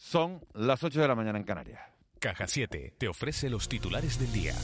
Son las 8 de la mañana en Canarias. Caja 7 te ofrece los titulares del día.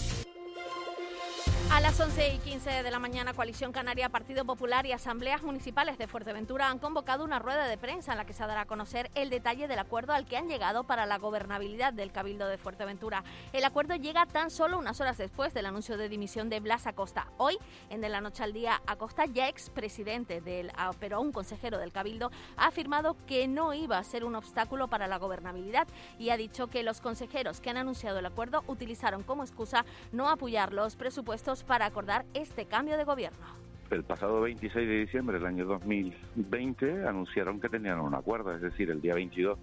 A las 11 y 15 de la mañana, Coalición Canaria, Partido Popular y Asambleas Municipales de Fuerteventura han convocado una rueda de prensa en la que se dará a conocer el detalle del acuerdo al que han llegado para la gobernabilidad del Cabildo de Fuerteventura. El acuerdo llega tan solo unas horas después del anuncio de dimisión de Blas Acosta. Hoy, en De la Noche al Día, Acosta, ya expresidente del, ah, pero un consejero del Cabildo, ha afirmado que no iba a ser un obstáculo para la gobernabilidad y ha dicho que los consejeros que han anunciado el acuerdo utilizaron como excusa no apoyar los presupuestos para acordar este cambio de gobierno. El pasado 26 de diciembre del año 2020 anunciaron que tenían un acuerdo, es decir, el día 22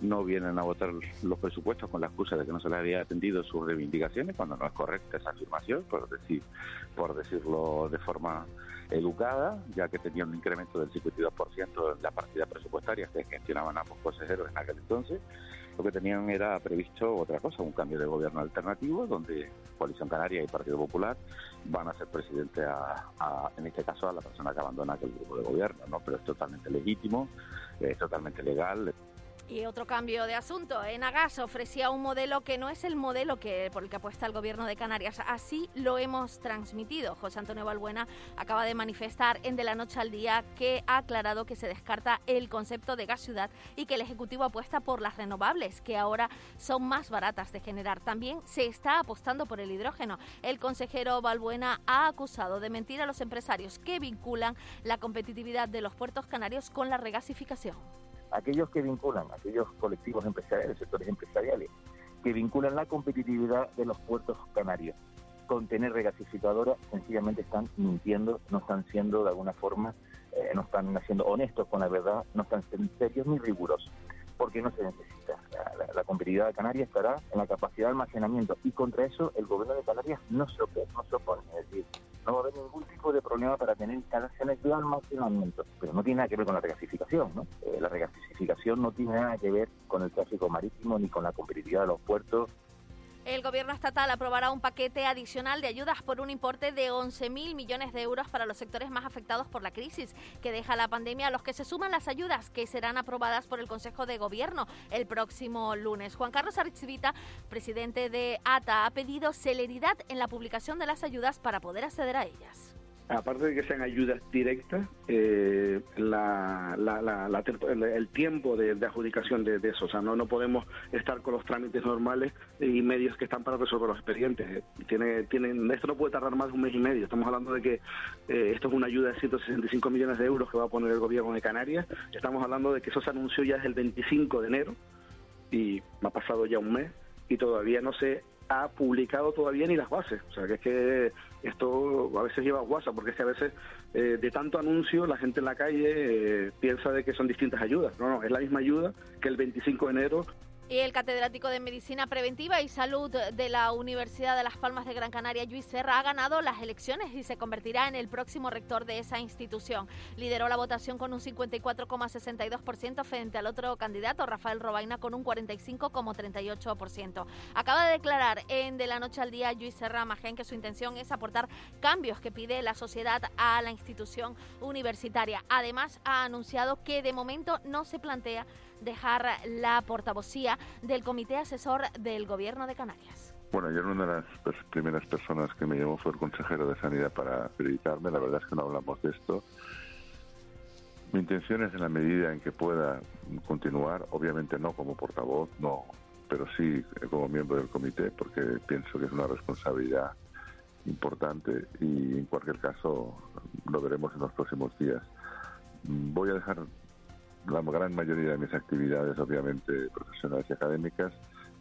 no vienen a votar los presupuestos con la excusa de que no se les había atendido sus reivindicaciones, cuando no es correcta esa afirmación, por, decir, por decirlo de forma educada, ya que tenía un incremento del 52% en la partida presupuestaria que gestionaban ambos consejeros en aquel entonces lo que tenían era previsto otra cosa, un cambio de gobierno alternativo, donde Coalición Canaria y Partido Popular van a ser presidente, a, en este caso, a la persona que abandona aquel grupo de gobierno, ¿no? Pero es totalmente legítimo, es totalmente legal. Y otro cambio de asunto. Enagas ofrecía un modelo que no es el modelo que, por el que apuesta el gobierno de Canarias. Así lo hemos transmitido. José Antonio Balbuena acaba de manifestar en De la Noche al Día que ha aclarado que se descarta el concepto de gas ciudad y que el Ejecutivo apuesta por las renovables, que ahora son más baratas de generar. También se está apostando por el hidrógeno. El consejero Balbuena ha acusado de mentir a los empresarios que vinculan la competitividad de los puertos canarios con la regasificación aquellos que vinculan, aquellos colectivos empresariales, sectores empresariales, que vinculan la competitividad de los puertos canarios con tener regasificadora, sencillamente están mintiendo, no están siendo de alguna forma, eh, no están siendo honestos con la verdad, no están siendo serios ni rigurosos, porque no se necesita. La, competitividad de Canarias estará en la capacidad de almacenamiento y contra eso el gobierno de Canarias no se no se opone. Es decir, no va a haber ningún tipo de problema para tener instalaciones de almacenamiento, pero no tiene nada que ver con la regasificación. ¿no? Eh, la regasificación no tiene nada que ver con el tráfico marítimo ni con la competitividad de los puertos el Gobierno estatal aprobará un paquete adicional de ayudas por un importe de 11.000 millones de euros para los sectores más afectados por la crisis que deja la pandemia, a los que se suman las ayudas que serán aprobadas por el Consejo de Gobierno el próximo lunes. Juan Carlos Archivita, presidente de ATA, ha pedido celeridad en la publicación de las ayudas para poder acceder a ellas aparte de que sean ayudas directas, eh, el tiempo de, adjudicación de, eso, o sea, no, no podemos estar con los trámites normales y medios que están para resolver los expedientes. Tiene, tienen, esto no puede tardar más de un mes y medio. Estamos hablando de que eh, esto es una ayuda de 165 millones de euros que va a poner el gobierno de Canarias. Estamos hablando de que eso se anunció ya desde el 25 de enero y ha pasado ya un mes y todavía no se ha publicado todavía ni las bases. O sea, que es que esto a veces lleva guasa, porque es que a veces eh, de tanto anuncio la gente en la calle eh, piensa de que son distintas ayudas. No, no, es la misma ayuda que el 25 de enero y el catedrático de Medicina Preventiva y Salud de la Universidad de Las Palmas de Gran Canaria, Luis Serra, ha ganado las elecciones y se convertirá en el próximo rector de esa institución. Lideró la votación con un 54,62% frente al otro candidato, Rafael Robaina, con un 45,38%. Acaba de declarar en De la Noche al Día Luis Serra Magén que su intención es aportar cambios que pide la sociedad a la institución universitaria. Además, ha anunciado que de momento no se plantea dejar la portavocía del Comité Asesor del Gobierno de Canarias. Bueno, yo una de las primeras personas que me llamó fue el consejero de Sanidad para acreditarme. La verdad es que no hablamos de esto. Mi intención es en la medida en que pueda continuar, obviamente no como portavoz, no, pero sí como miembro del comité, porque pienso que es una responsabilidad importante y en cualquier caso lo veremos en los próximos días. Voy a dejar la gran mayoría de mis actividades, obviamente profesionales y académicas,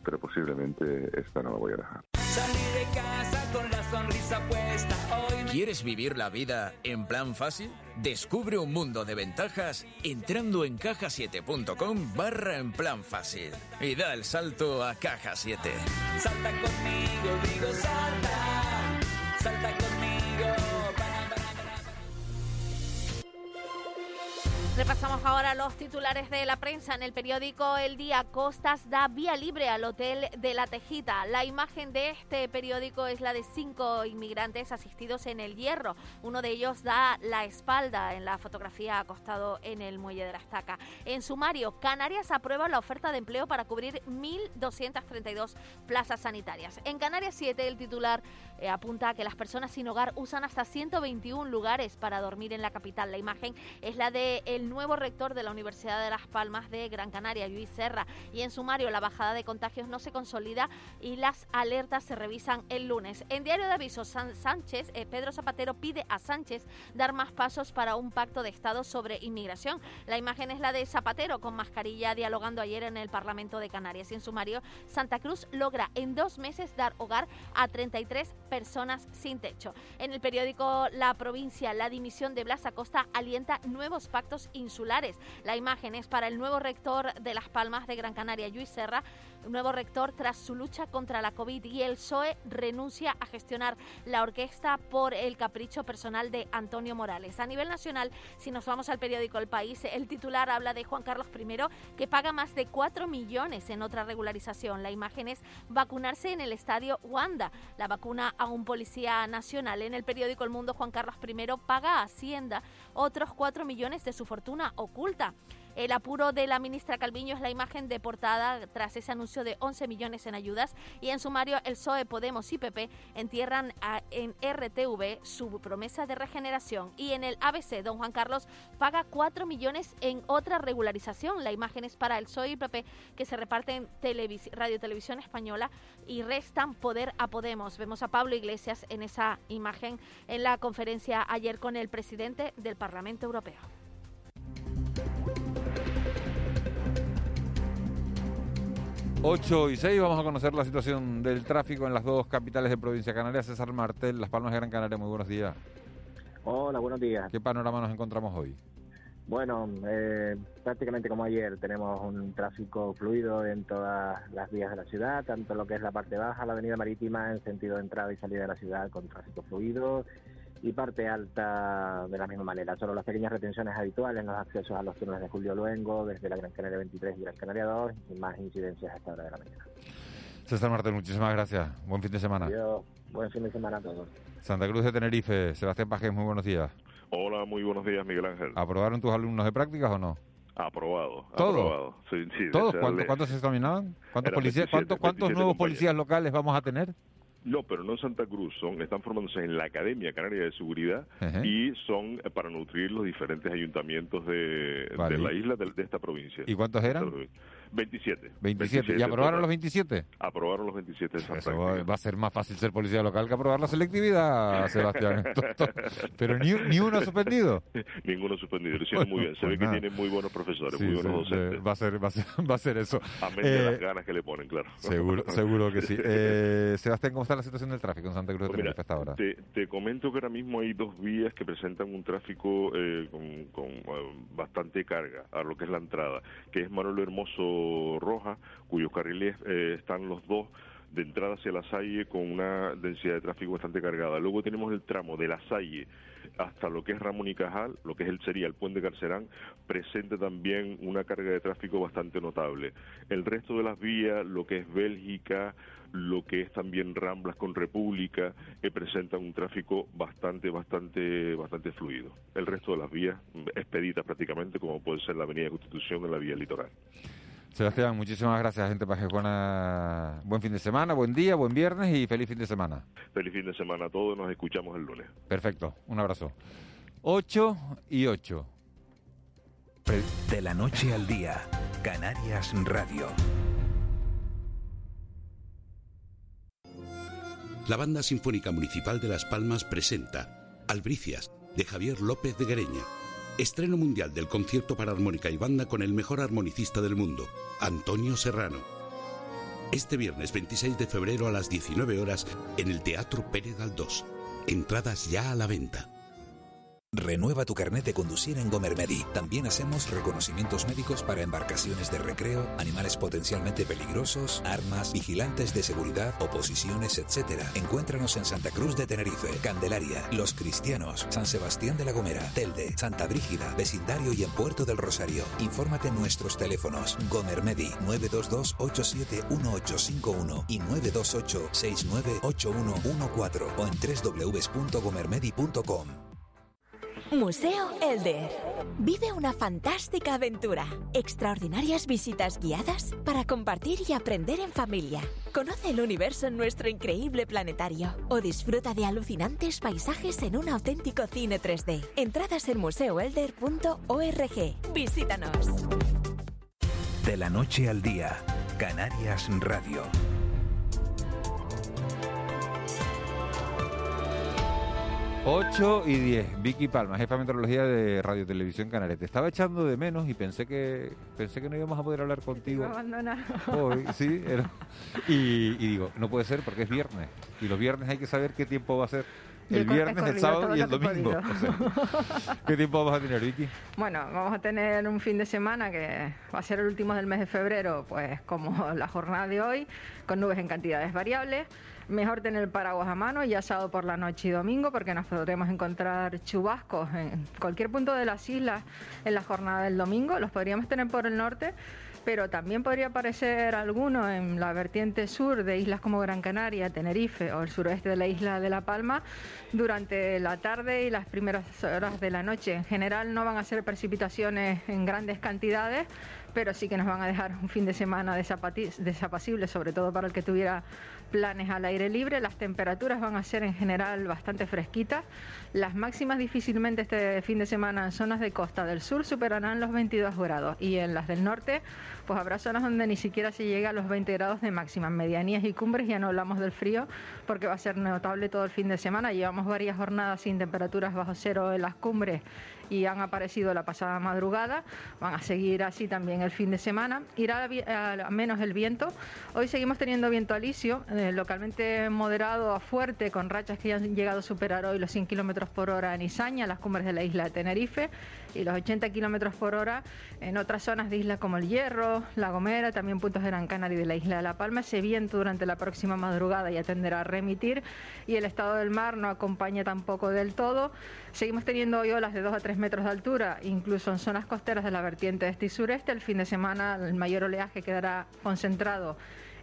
pero posiblemente esta no la voy a dejar. de casa con la sonrisa puesta ¿Quieres vivir la vida en plan fácil? Descubre un mundo de ventajas entrando en cajasiete.com barra en plan fácil y da el salto a Caja 7. Salta conmigo, digo salta, Repasamos ahora los titulares de la prensa. En el periódico El Día, Costas da vía libre al Hotel de la Tejita. La imagen de este periódico es la de cinco inmigrantes asistidos en el hierro. Uno de ellos da la espalda en la fotografía acostado en el muelle de la estaca. En sumario, Canarias aprueba la oferta de empleo para cubrir 1.232 plazas sanitarias. En Canarias 7, el titular eh, apunta a que las personas sin hogar usan hasta 121 lugares para dormir en la capital. La imagen es la de el nuevo rector de la Universidad de Las Palmas de Gran Canaria, Luis Serra. Y en sumario, la bajada de contagios no se consolida y las alertas se revisan el lunes. En Diario de Avisos, Sánchez, eh, Pedro Zapatero pide a Sánchez dar más pasos para un pacto de Estado sobre inmigración. La imagen es la de Zapatero con mascarilla dialogando ayer en el Parlamento de Canarias. Y en sumario, Santa Cruz logra en dos meses dar hogar a 33 personas sin techo. En el periódico La Provincia, la dimisión de Blas Acosta alienta nuevos pactos insulares. La imagen es para el nuevo rector de Las Palmas de Gran Canaria, Luis Serra, nuevo rector tras su lucha contra la COVID y el PSOE renuncia a gestionar la orquesta por el capricho personal de Antonio Morales. A nivel nacional, si nos vamos al periódico El País, el titular habla de Juan Carlos I que paga más de 4 millones en otra regularización. La imagen es vacunarse en el estadio Wanda, la vacuna a un policía nacional. En el periódico El Mundo, Juan Carlos I paga a Hacienda otros 4 millones de su fortuna oculta. El apuro de la ministra Calviño es la imagen de portada tras ese anuncio de 11 millones en ayudas y en sumario el PSOE, Podemos y PP entierran en RTV su promesa de regeneración y en el ABC don Juan Carlos paga 4 millones en otra regularización. La imagen es para el PSOE y PP que se reparten Radio Televisión Española y restan poder a Podemos. Vemos a Pablo Iglesias en esa imagen en la conferencia ayer con el presidente del Parlamento Europeo. 8 y 6 vamos a conocer la situación del tráfico en las dos capitales de provincia Canaria. César Martel, Las Palmas de Gran Canaria, muy buenos días. Hola, buenos días. ¿Qué panorama nos encontramos hoy? Bueno, eh, prácticamente como ayer tenemos un tráfico fluido en todas las vías de la ciudad, tanto lo que es la parte baja, la avenida marítima en sentido de entrada y salida de la ciudad con tráfico fluido, y parte alta de la misma manera. Solo las pequeñas retenciones habituales en los accesos a los túneles de Julio Luengo, desde la Gran Canaria 23 y Gran Canaria 2, y más incidencias a esta hora de la mañana. César Martel, muchísimas gracias. Buen fin de semana. buen fin de semana a todos. Santa Cruz de Tenerife, Sebastián Pajes, muy buenos días. Hola, muy buenos días, Miguel Ángel. ¿Aprobaron tus alumnos de prácticas o no? Aprobado. ¿Todo? Aprobado. ¿Todos? ¿Cuántos, se examinaban? ¿Cuántos, policías, ¿cuántos nuevos policías locales vamos a tener? No, pero no en Santa Cruz, son están formándose en la Academia Canaria de Seguridad y son eh, para nutrir los diferentes ayuntamientos de, la isla de, esta provincia. ¿Y cuántos eran? 27. 27. ¿Y aprobaron los 27? Aprobaron los 27 Eso va, a ser más fácil ser policía local que aprobar la selectividad, Sebastián. Pero ni, ni uno suspendido. Ninguno suspendido. Lo hicieron muy bien. Se ve que tienen muy buenos profesores, muy buenos docentes. Va a ser, va a ser, va a ser eso. A menos de las eh, ganas que le ponen, claro. Seguro, seguro que sí. Eh, Sebastián, ¿cómo está la situación del tráfico en Santa Cruz de pues Tenerife hasta ahora? Te, te, comento que ahora mismo hay dos vías que presentan un tráfico eh, con, con eh, bastante carga a lo que es la entrada, que es Manolo Hermoso Roja, cuyos carriles eh, están los dos de entrada hacia la Salle con una densidad de tráfico bastante cargada. Luego tenemos el tramo de la Salle hasta lo que es Ramón y Cajal, lo que es el sería el puente Carcerán, presenta también una carga de tráfico bastante notable. El resto de las vías, lo que es Bélgica, lo que es también Ramblas con República, eh, presentan un tráfico bastante, bastante, bastante fluido. El resto de las vías expeditas prácticamente, como puede ser la Avenida Constitución en la vía litoral. Sebastián, muchísimas gracias, gente Pajejona. Buen fin de semana, buen día, buen viernes y feliz fin de semana. Feliz fin de semana a todos, nos escuchamos el lunes. Perfecto, un abrazo. 8 y 8. De la noche al día, Canarias Radio. La Banda Sinfónica Municipal de Las Palmas presenta Albricias, de Javier López de Guereña Estreno mundial del concierto para armónica y banda con el mejor armonicista del mundo, Antonio Serrano. Este viernes 26 de febrero a las 19 horas en el Teatro Pérez Galdós. Entradas ya a la venta. Renueva tu carnet de conducir en Gomermedi. También hacemos reconocimientos médicos para embarcaciones de recreo, animales potencialmente peligrosos, armas, vigilantes de seguridad, oposiciones, etc. Encuéntranos en Santa Cruz de Tenerife, Candelaria, Los Cristianos, San Sebastián de la Gomera, Telde, Santa Brígida, Vecindario y en Puerto del Rosario. Infórmate en nuestros teléfonos Gomermedi 922-871851 y 928-698114 o en www.gomermedi.com. Museo Elder. Vive una fantástica aventura. Extraordinarias visitas guiadas para compartir y aprender en familia. Conoce el universo en nuestro increíble planetario o disfruta de alucinantes paisajes en un auténtico cine 3D. Entradas en museoelder.org. Visítanos. De la noche al día, Canarias Radio. 8 y 10. Vicky Palma, jefa de meteorología de Radio Televisión Canaria. Te estaba echando de menos y pensé que pensé que no íbamos a poder hablar contigo hoy. Sí, era- y, y digo, no puede ser porque es viernes. Y los viernes hay que saber qué tiempo va a ser. El viernes, el sábado y el domingo. podido. O sea, ¿Qué tiempo vamos a tener, Vicky? Bueno, vamos a tener un fin de semana que va a ser el último del mes de febrero, pues como la jornada de hoy, con nubes en cantidades variables. Mejor tener el paraguas a mano y asado por la noche y domingo porque nos podremos encontrar chubascos en cualquier punto de las islas en la jornada del domingo. Los podríamos tener por el norte, pero también podría aparecer alguno en la vertiente sur de islas como Gran Canaria, Tenerife o el suroeste de la isla de La Palma durante la tarde y las primeras horas de la noche. En general no van a ser precipitaciones en grandes cantidades, pero sí que nos van a dejar un fin de semana desapacible, sobre todo para el que tuviera planes al aire libre. Las temperaturas van a ser en general bastante fresquitas. Las máximas difícilmente este fin de semana en zonas de costa del sur superarán los 22 grados y en las del norte pues habrá zonas donde ni siquiera se llega a los 20 grados de máxima. Medianías y cumbres ya no hablamos del frío porque va a ser notable todo el fin de semana. Llevamos varias jornadas sin temperaturas bajo cero en las cumbres y han aparecido la pasada madrugada. Van a seguir así también el fin de semana. Irá a, vi- a menos el viento. Hoy seguimos teniendo viento alisio, eh, localmente moderado a fuerte, con rachas que han llegado a superar hoy los 100 kilómetros por hora en Izaña, las cumbres de la isla de Tenerife, y los 80 kilómetros por hora en otras zonas de islas como el Hierro, La Gomera, también puntos de Gran Canaria y de la isla de La Palma. Ese viento durante la próxima madrugada ya tenderá a remitir y el estado del mar no acompaña tampoco del todo. Seguimos teniendo hoy olas de 2 a 3 metros de altura, incluso en zonas costeras de la vertiente este y sureste. El fin de semana el mayor oleaje quedará concentrado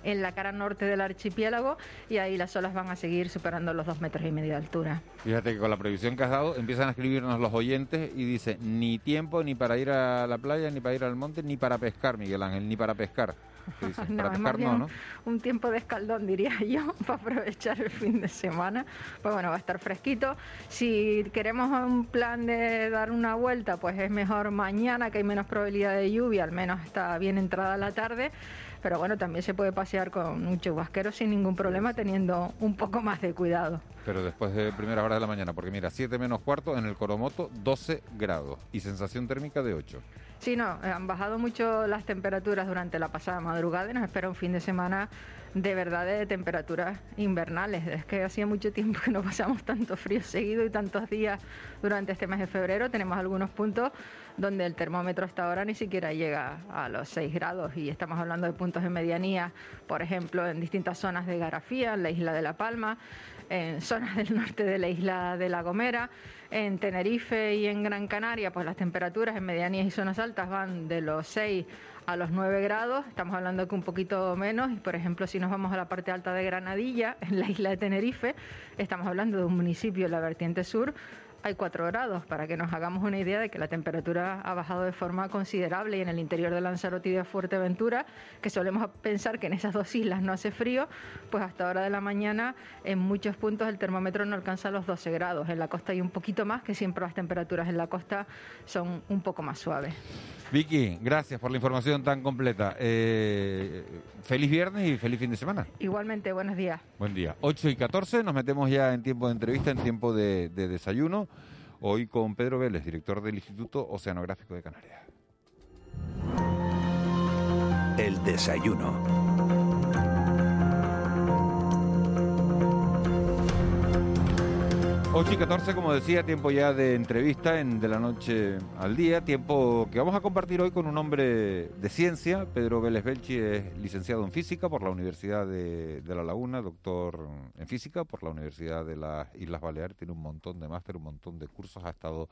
en la cara norte del archipiélago y ahí las olas van a seguir superando los 2 metros y medio de altura. Fíjate que con la previsión que has dado empiezan a escribirnos los oyentes y dice ni tiempo ni para ir a la playa, ni para ir al monte, ni para pescar, Miguel Ángel, ni para pescar. Para pescar no, ¿no? un tiempo de escaldón, diría yo, para aprovechar el fin de semana. Pues bueno, va a estar fresquito. Si queremos un plan de dar una vuelta, pues es mejor mañana, que hay menos probabilidad de lluvia, al menos está bien entrada la tarde. Pero bueno, también se puede pasear con un chubasquero sin ningún problema, teniendo un poco más de cuidado. Pero después de primeras horas de la mañana, porque mira, 7 menos cuarto en el Coromoto, 12 grados y sensación térmica de 8. Sí, no, eh, han bajado mucho las temperaturas durante la pasada madrugada y nos espera un fin de semana de verdad de temperaturas invernales. Es que hacía mucho tiempo que no pasamos tanto frío seguido y tantos días durante este mes de febrero. Tenemos algunos puntos donde el termómetro hasta ahora ni siquiera llega a los 6 grados y estamos hablando de puntos de medianía, por ejemplo, en distintas zonas de Garafía, en la isla de La Palma, en zonas del norte de la isla de La Gomera, en Tenerife y en Gran Canaria, pues las temperaturas en medianías y zonas altas van de los 6 a los 9 grados, estamos hablando que un poquito menos, y por ejemplo si nos vamos a la parte alta de Granadilla, en la isla de Tenerife, estamos hablando de un municipio la vertiente sur, hay 4 grados, para que nos hagamos una idea de que la temperatura ha bajado de forma considerable y en el interior de Lanzarote y de Fuerteventura, que solemos pensar que en esas dos islas no hace frío, pues hasta hora de la mañana en muchos puntos el termómetro no alcanza los 12 grados. En la costa hay un poquito más, que siempre las temperaturas en la costa son un poco más suaves. Vicky, gracias por la información tan completa. Eh, feliz viernes y feliz fin de semana. Igualmente, buenos días. Buen día. 8 y 14, nos metemos ya en tiempo de entrevista, en tiempo de, de desayuno. Hoy con Pedro Vélez, director del Instituto Oceanográfico de Canarias. El desayuno. 8 y 14, como decía, tiempo ya de entrevista en De la Noche al Día, tiempo que vamos a compartir hoy con un hombre de ciencia. Pedro Vélez Belchi es licenciado en física por la Universidad de, La Laguna, doctor en física por la Universidad de las Islas Baleares, tiene un montón de máster, un montón de cursos, ha estado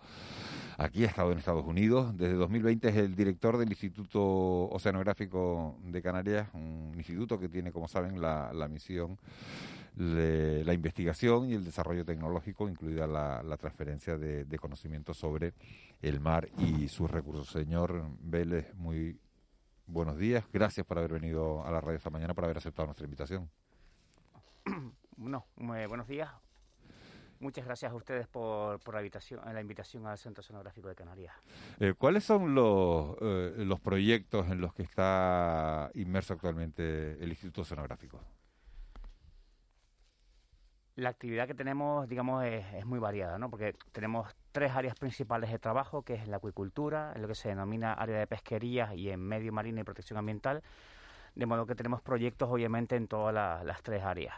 aquí, ha estado en Estados Unidos. Desde 2020 es el director del Instituto Oceanográfico de Canarias, un instituto que tiene, como saben, la, la misión la investigación y el desarrollo tecnológico, incluida la, transferencia de, conocimientos sobre el mar y sus recursos. Señor Vélez, muy buenos días. Gracias por haber venido a la radio esta mañana, por haber aceptado nuestra invitación. No, muy buenos días. Muchas gracias a ustedes por, la, invitación, la invitación al Centro Sonográfico de Canarias. Eh, ¿Cuáles son los, eh, los proyectos en los que está inmerso actualmente el Instituto Sonográfico? La actividad que tenemos, digamos, es, muy variada, ¿no? Porque tenemos tres áreas principales de trabajo, que es la acuicultura, en lo que se denomina área de pesquería y en medio marino y protección ambiental, de modo que tenemos proyectos, obviamente, en todas las tres áreas.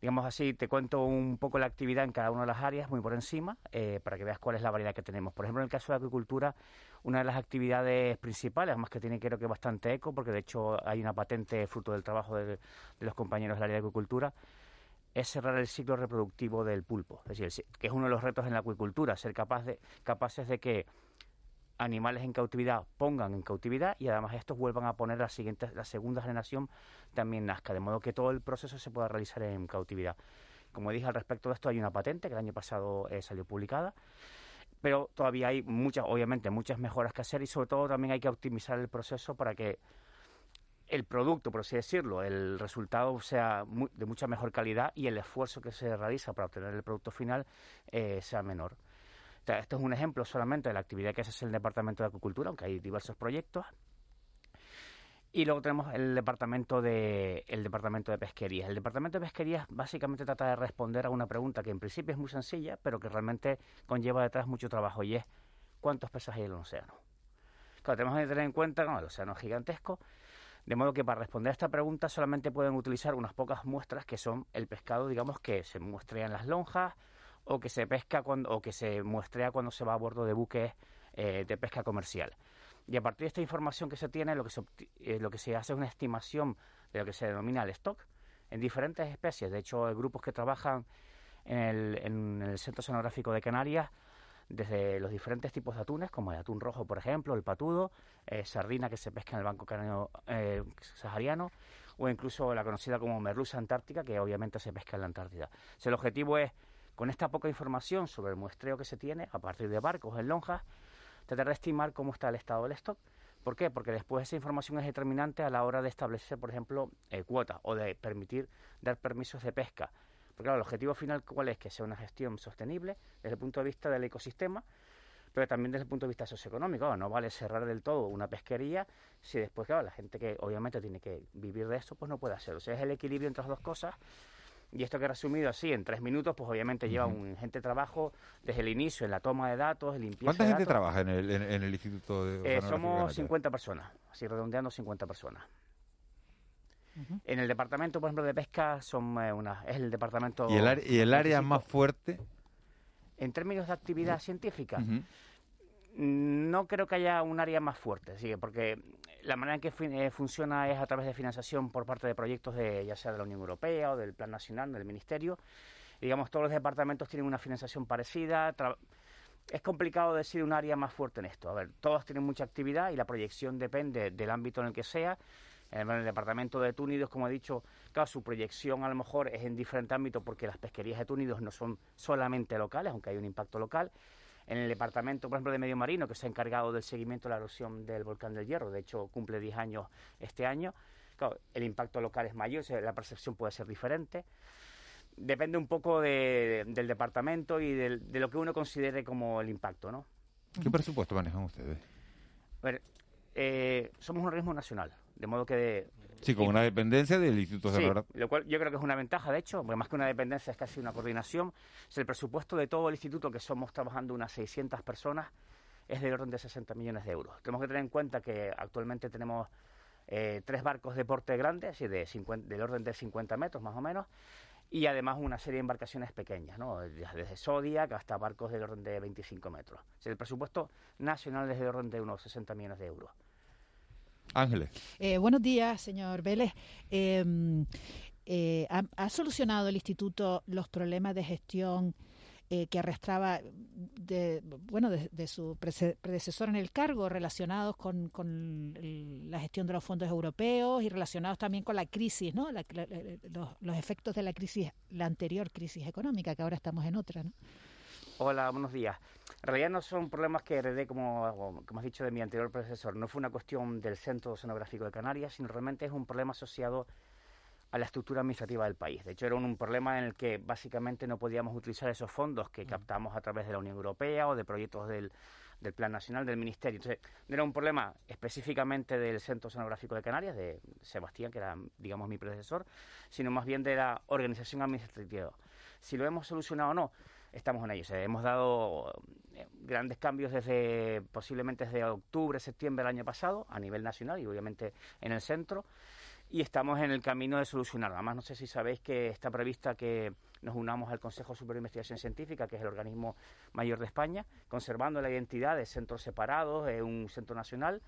Digamos así, te cuento un poco la actividad en cada una de las áreas, muy por encima, eh, para que veas cuál es la variedad que tenemos. Por ejemplo, en el caso de acuicultura, una de las actividades principales, además que tiene creo que bastante eco, porque de hecho hay una patente fruto del trabajo de, de los compañeros del área de acuicultura, es cerrar el ciclo reproductivo del pulpo. Es decir, que es uno de los retos en la acuicultura, ser capaz de, capaces de que animales en cautividad pongan en cautividad y además estos vuelvan a poner la siguiente, la segunda generación también nazca, de modo que todo el proceso se pueda realizar en cautividad. Como dije al respecto de esto, hay una patente que el año pasado eh, salió publicada, pero todavía hay muchas, obviamente, muchas mejoras que hacer y sobre todo también hay que optimizar el proceso para que el producto, por así decirlo, el resultado sea de mucha mejor calidad y el esfuerzo que se realiza para obtener el producto final eh, sea menor. esto es un ejemplo solamente de la actividad que hace el Departamento de Acuicultura, aunque hay diversos proyectos. Y luego tenemos el departamento de el departamento de pesquerías. El departamento de pesquerías básicamente trata de responder a una pregunta que en principio es muy sencilla, pero que realmente conlleva detrás mucho trabajo y es ¿cuántos peces hay en el océano? Claro, tenemos que tener en cuenta que el océano es gigantesco de modo que para responder a esta pregunta solamente pueden utilizar unas pocas muestras que son el pescado, digamos, que se muestrea en las lonjas o que se pesca cuando, o que se muestrea cuando se va a bordo de buques eh, de pesca comercial. Y a partir de esta información que se tiene, lo que se, eh, lo que se hace es una estimación de lo que se denomina el stock en diferentes especies. De hecho, hay grupos que trabajan en el, en el Centro Sonográfico de Canarias desde los diferentes tipos de atunes, como el atún rojo, por ejemplo, el patudo, eh, sardina que se pesca en el Banco Canario eh, Sahariano, o incluso la conocida como merluza antártica, que obviamente se pesca en la Antártida. el objetivo es, con esta poca información sobre el muestreo que se tiene, a partir de barcos en lonjas, tratar de estimar cómo está el estado del stock. ¿Por qué? Porque después esa información es determinante a la hora de establecer, por ejemplo, eh, cuotas o de permitir dar permisos de pesca claro, el objetivo final, ¿cuál es? Que sea una gestión sostenible desde el punto de vista del ecosistema, pero también desde el punto de vista socioeconómico. No vale cerrar del todo una pesquería si después, claro, la gente que obviamente tiene que vivir de eso, pues no puede hacerlo. O sea, es el equilibrio entre las dos cosas. Y esto que he resumido así en tres minutos, pues obviamente lleva un gente trabajo desde el inicio, en la toma de datos, en limpieza ¿Cuánta gente trabaja en el, en, el Instituto de eh, Somos 50 personas, así redondeando 50 personas. En el departamento, por ejemplo, de pesca son eh, una, es el departamento... ¿Y el, y el área más fuerte? En términos de actividad científica, no creo que haya un área más fuerte, ¿sí? porque la manera en que eh, funciona es a través de financiación por parte de proyectos de ya sea de la Unión Europea o del Plan Nacional, del Ministerio. digamos, todos los departamentos tienen una financiación parecida. es complicado decir un área más fuerte en esto. A ver, todos tienen mucha actividad y la proyección depende del ámbito en el que sea en el departamento de Túnidos, como he dicho, claro, su proyección a lo mejor es en diferente ámbito porque las pesquerías de Túnidos no son solamente locales, aunque hay un impacto local. En el departamento, por ejemplo, de Medio Marino, que se ha encargado del seguimiento de la erosión del volcán del Hierro, de hecho cumple 10 años este año, claro, el impacto local es mayor, la percepción puede ser diferente. Depende un poco del departamento y de lo que uno considere como el impacto, ¿no? ¿Qué presupuesto manejan ustedes? A ver, eh, somos un organismo nacional. De modo que... sí, con una dependencia del Instituto de sí, lo cual yo creo que es una ventaja, de hecho, porque más que una dependencia es casi una coordinación. Es el presupuesto de todo el instituto, que somos trabajando unas 600 personas, es del orden de 60 millones de euros. Tenemos que tener en cuenta que actualmente tenemos eh, tres barcos de porte grande, así de del orden de 50 metros más o menos, y además una serie de embarcaciones pequeñas, ¿no? desde Zodiac hasta barcos del orden de 25 metros. el presupuesto nacional es de orden de unos 60 millones de euros. Ángeles. Eh, buenos días, señor Vélez. Em, eh, ¿ha, solucionado el instituto los problemas de gestión eh, que arrastraba de, bueno, de, su predecesor en el cargo relacionados con, la gestión de los fondos europeos y relacionados también con la crisis, ¿no? los, efectos de la crisis, la anterior crisis económica, que ahora estamos en otra, ¿no? Hola, buenos días. En realidad no son problemas que heredé, como, como has dicho, de mi anterior predecesor. No fue una cuestión del Centro Oceanográfico de Canarias, sino realmente es un problema asociado a la estructura administrativa del país. De hecho, era un, problema en el que básicamente no podíamos utilizar esos fondos que mm. captamos a través de la Unión Europea o de proyectos del, Plan Nacional del Ministerio. Entonces, no era un problema específicamente del Centro Oceanográfico de Canarias, de Sebastián, que era, digamos, mi predecesor, sino más bien de la organización administrativa. Si lo hemos solucionado o no, estamos en ello. hemos dado eh, grandes cambios desde posiblemente desde octubre, septiembre del año pasado a nivel nacional y obviamente en el centro y estamos en el camino de solucionarlo. Además, no sé si sabéis que está prevista que nos unamos al Consejo Superior de Investigación Científica, que es el organismo mayor de España, conservando la identidad de centros separados, de un centro nacional,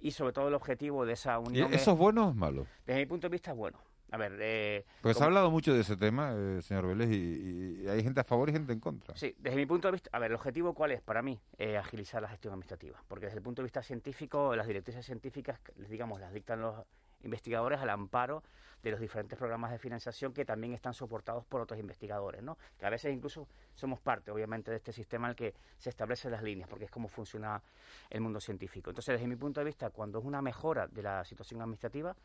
y sobre todo el objetivo de esa unión. ¿Eso es bueno o es malo? Desde mi punto de vista es bueno. A ver, eh, pues ha hablado mucho de ese tema, eh, señor Vélez, y, hay gente a favor y gente en contra. Sí, desde mi punto de vista, a ver, el objetivo cuál es para mí, eh, agilizar la gestión administrativa, porque desde el punto de vista científico, las directrices científicas, digamos, las dictan los investigadores al amparo de los diferentes programas de financiación que también están soportados por otros investigadores, ¿no? Que a veces incluso somos parte, obviamente, de este sistema en el que se establecen las líneas, porque es como funciona el mundo científico. Entonces, desde mi punto de vista, cuando es una mejora de la situación administrativa,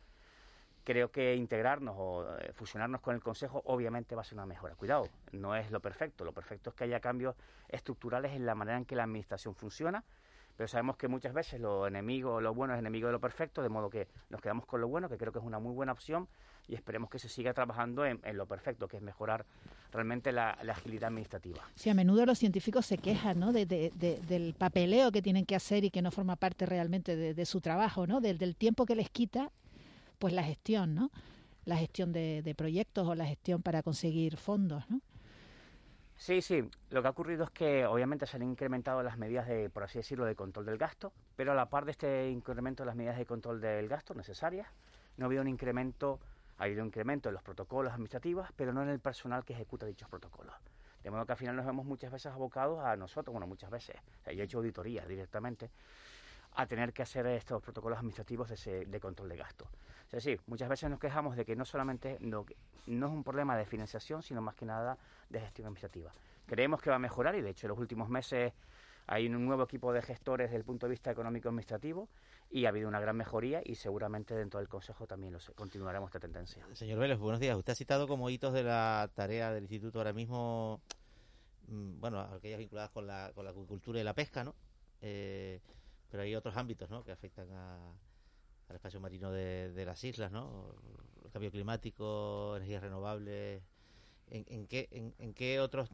creo que integrarnos o eh, fusionarnos con el Consejo obviamente va a ser una mejora. Cuidado, no es lo perfecto. Lo perfecto es que haya cambios estructurales en la manera en que la Administración funciona, pero sabemos que muchas veces lo enemigo, lo bueno es enemigo de lo perfecto, de modo que nos quedamos con lo bueno, que creo que es una muy buena opción y esperemos que se siga trabajando en, lo perfecto, que es mejorar realmente la, agilidad administrativa. Sí, a menudo los científicos se quejan ¿no? De, del papeleo que tienen que hacer y que no forma parte realmente de, su trabajo, ¿no? Del tiempo que les quita pues la gestión, ¿no? La gestión de, proyectos o la gestión para conseguir fondos, ¿no? Sí, sí. Lo que ha ocurrido es que obviamente se han incrementado las medidas de, por así decirlo, de control del gasto, pero a la par de este incremento de las medidas de control del gasto necesarias, no ha habido un incremento, ha habido un incremento en los protocolos administrativos, pero no en el personal que ejecuta dichos protocolos. De modo que al final nos vemos muchas veces abocados a nosotros, bueno, muchas veces, yo he hecho auditorías directamente, a tener que hacer estos protocolos administrativos de, de control de gasto. Es decir, muchas veces nos quejamos de que no solamente no, no es un problema de financiación, sino más que nada de gestión administrativa. Creemos que va a mejorar y de hecho en los últimos meses hay un nuevo equipo de gestores desde el punto de vista económico administrativo y ha habido una gran mejoría y seguramente dentro del Consejo también continuaremos esta tendencia. Señor Vélez, buenos días. Usted ha citado como hitos de la tarea del Instituto ahora mismo, mm, bueno, aquellas vinculadas con la, con la agricultura y la pesca, ¿no? Eh, pero hay otros ámbitos, ¿no?, que afectan a, al espacio marino de, las islas, ¿no? El cambio climático, energías renovables. ¿En, qué, en, qué otros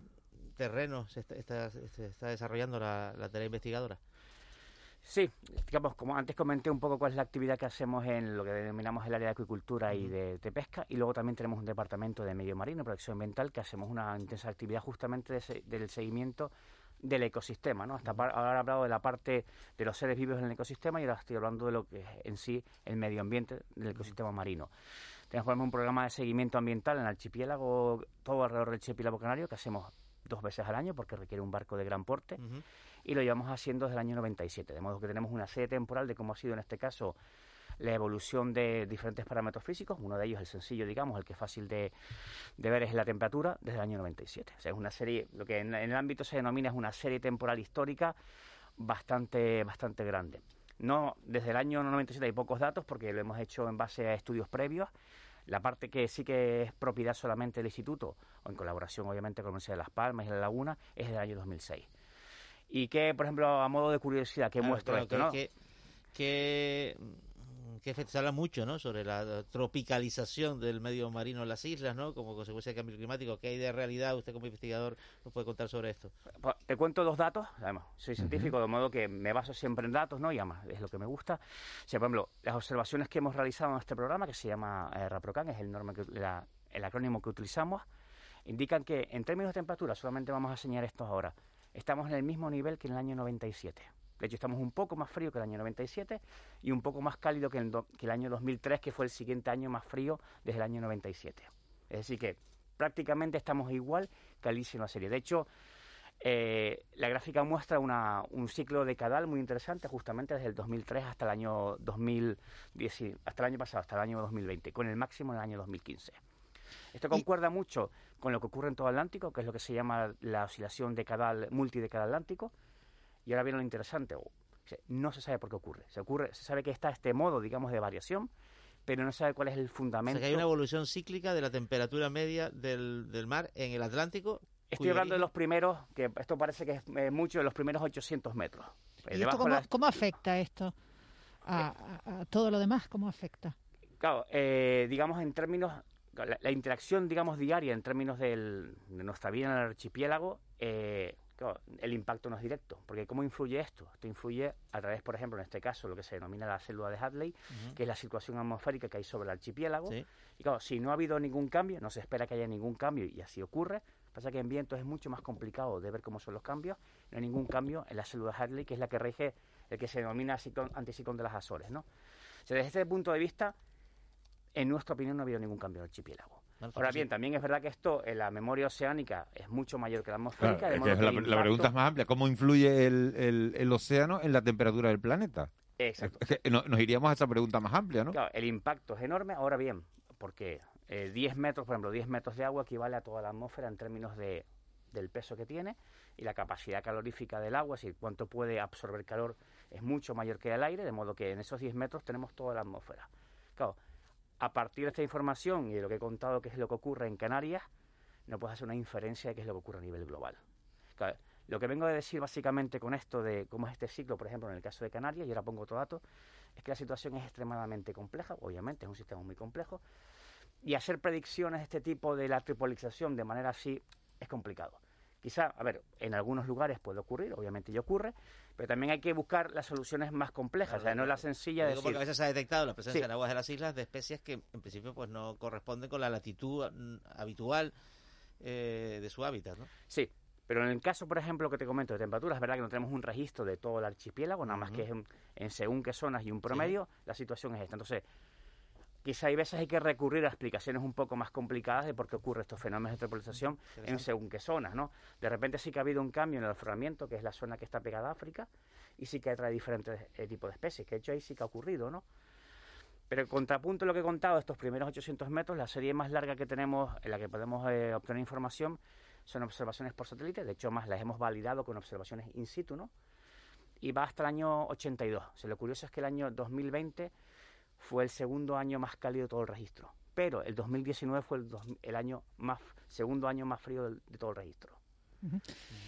terrenos se está, desarrollando la, tarea investigadora? Sí, digamos, como antes comenté un poco cuál es la actividad que hacemos en lo que denominamos el área de acuicultura y de, pesca, y luego también tenemos un departamento de medio marino, protección ambiental, que hacemos una intensa actividad justamente del seguimiento del ecosistema, ¿no? Hasta ahora he hablado de la parte de los seres vivos en el ecosistema y ahora estoy hablando de lo que es en sí el medio ambiente del ecosistema marino. Tenemos un programa de seguimiento ambiental en el archipiélago, todo alrededor del archipiélago canario, que hacemos dos veces al año porque requiere un barco de gran porte y lo llevamos haciendo desde el año 97, de modo que tenemos una serie temporal de cómo ha sido en este caso la evolución de diferentes parámetros físicos. Uno de ellos, el sencillo, digamos, el que es fácil de, ver, es la temperatura desde el año 97. O sea, es una serie, lo que en, el ámbito se denomina es una serie temporal histórica bastante, bastante grande. No, desde el año 97 hay pocos datos porque lo hemos hecho en base a estudios previos. La parte que sí que es propiedad solamente del instituto, o en colaboración obviamente con la Universidad de Las Palmas y La Laguna, es del año 2006. Y que, por ejemplo, a modo de curiosidad, que muestro esto, ¿no? que que se habla mucho ¿no? sobre la tropicalización del medio marino en las islas, ¿no? como consecuencia del cambio climático. ¿Qué hay de realidad? Usted como investigador nos puede contar sobre esto. Pues, te cuento dos datos, además, soy científico, de modo que me baso siempre en datos, ¿no? y además es lo que me gusta. O por ejemplo, las observaciones que hemos realizado en este programa, que se llama eh, RAPROCAN, es el, norma que, la, el acrónimo que utilizamos, indican que en términos de temperatura, solamente vamos a señalar esto ahora, estamos en el mismo nivel que en el año 97. De hecho, estamos un poco más frío que el año 97 y un poco más cálido que el, que el año 2003, que fue el siguiente año más frío desde el año 97. Es decir, que prácticamente estamos igual que al inicio de la serie. De hecho, eh, la gráfica muestra una, un ciclo decadal muy interesante, justamente desde el 2003 hasta el año 2010, hasta el año pasado, hasta el año 2020, con el máximo en el año 2015. Esto concuerda mucho con lo que ocurre en todo Atlántico, que es lo que se llama la oscilación decadal, multidecadal atlántico. Y ahora viene lo interesante, no se sabe por qué ocurre. Se, ocurre, se sabe que está este modo, digamos, de variación, pero no se sabe cuál es el fundamento. O sea, que hay una evolución cíclica de la temperatura media del, del mar en el Atlántico Estoy hablando de los primeros, que esto parece que es eh, mucho, de los primeros 800 metros. ¿Y esto cómo, afecta esto a, todo lo demás? ¿Cómo afecta? Claro, eh, digamos en términos, la, interacción, digamos, diaria en términos del, de nuestra vida en el archipiélago, eh, claro, el impacto no es directo. Porque ¿cómo influye esto? Esto influye a través, por ejemplo, en este caso, lo que se denomina la célula de Hadley, que es la situación atmosférica que hay sobre el archipiélago. Y claro, si no ha habido ningún cambio, no se espera que haya ningún cambio y así ocurre, Pasa que en viento es mucho más complicado de ver cómo son los cambios. No hay ningún cambio en la célula Hadley, que es la que rige el que se denomina anticiclón de las Azores. ¿no? desde este punto de vista, en nuestra opinión, no ha habido ningún cambio en el archipiélago. Ahora bien, también es verdad que esto en la memoria oceánica es mucho mayor que la atmosférica. la, pregunta es más amplia. ¿Cómo influye el, océano en la temperatura del planeta? Exacto. nos iríamos a esa pregunta más amplia, ¿no? Claro, el impacto es enorme. Ahora bien, porque 10 eh, metros, por ejemplo, 10 metros de agua equivale a toda la atmósfera en términos de, del peso que tiene y la capacidad calorífica del agua, es decir, cuánto puede absorber calor, es mucho mayor que el aire, de modo que en esos 10 metros tenemos toda la atmósfera. Claro, a partir de esta información y de lo que he contado que es lo que ocurre en Canarias, no puedes hacer una inferencia de qué es lo que ocurre a nivel global. lo que vengo a decir básicamente con esto de cómo es este ciclo, por ejemplo, en el caso de Canarias, y ahora pongo otro dato, es que la situación es extremadamente compleja, obviamente es un sistema muy complejo, y hacer predicciones de este tipo de la tripolización de manera así es complicado. Quizá, a ver, en algunos lugares puede ocurrir, obviamente ya ocurre, pero también hay que buscar las soluciones más complejas, o sea, no la sencilla de decir... porque a veces se ha detectado la presencia en aguas de las islas de especies que en principio pues no corresponden con la latitud mm, habitual eh, de su hábitat, ¿no? Sí, pero en el caso, por ejemplo, que te comento de temperaturas, es verdad que no tenemos un registro de todo el archipiélago, nada más que en, en, según qué zonas y un promedio, la situación es esta. Entonces, quizá hay veces hay que recurrir a explicaciones un poco más complicadas de por qué ocurre estos fenómenos de tropolización en según qué zonas, ¿no? De repente sí que ha habido un cambio en el afloramiento, que es la zona que está pegada a África, y sí que trae diferentes eh, tipos de especies, que de hecho ahí sí que ha ocurrido, ¿no? Pero en contrapunto lo que he contado, estos primeros 800 metros, la serie más larga que tenemos, en la que podemos eh, obtener información, son observaciones por satélite, de hecho más las hemos validado con observaciones in situ, ¿no? Y va hasta el año 82. O lo curioso es que el año 2020 fue el segundo año más cálido de todo el registro. Pero el 2019 fue el, año más segundo año más frío de, todo el registro.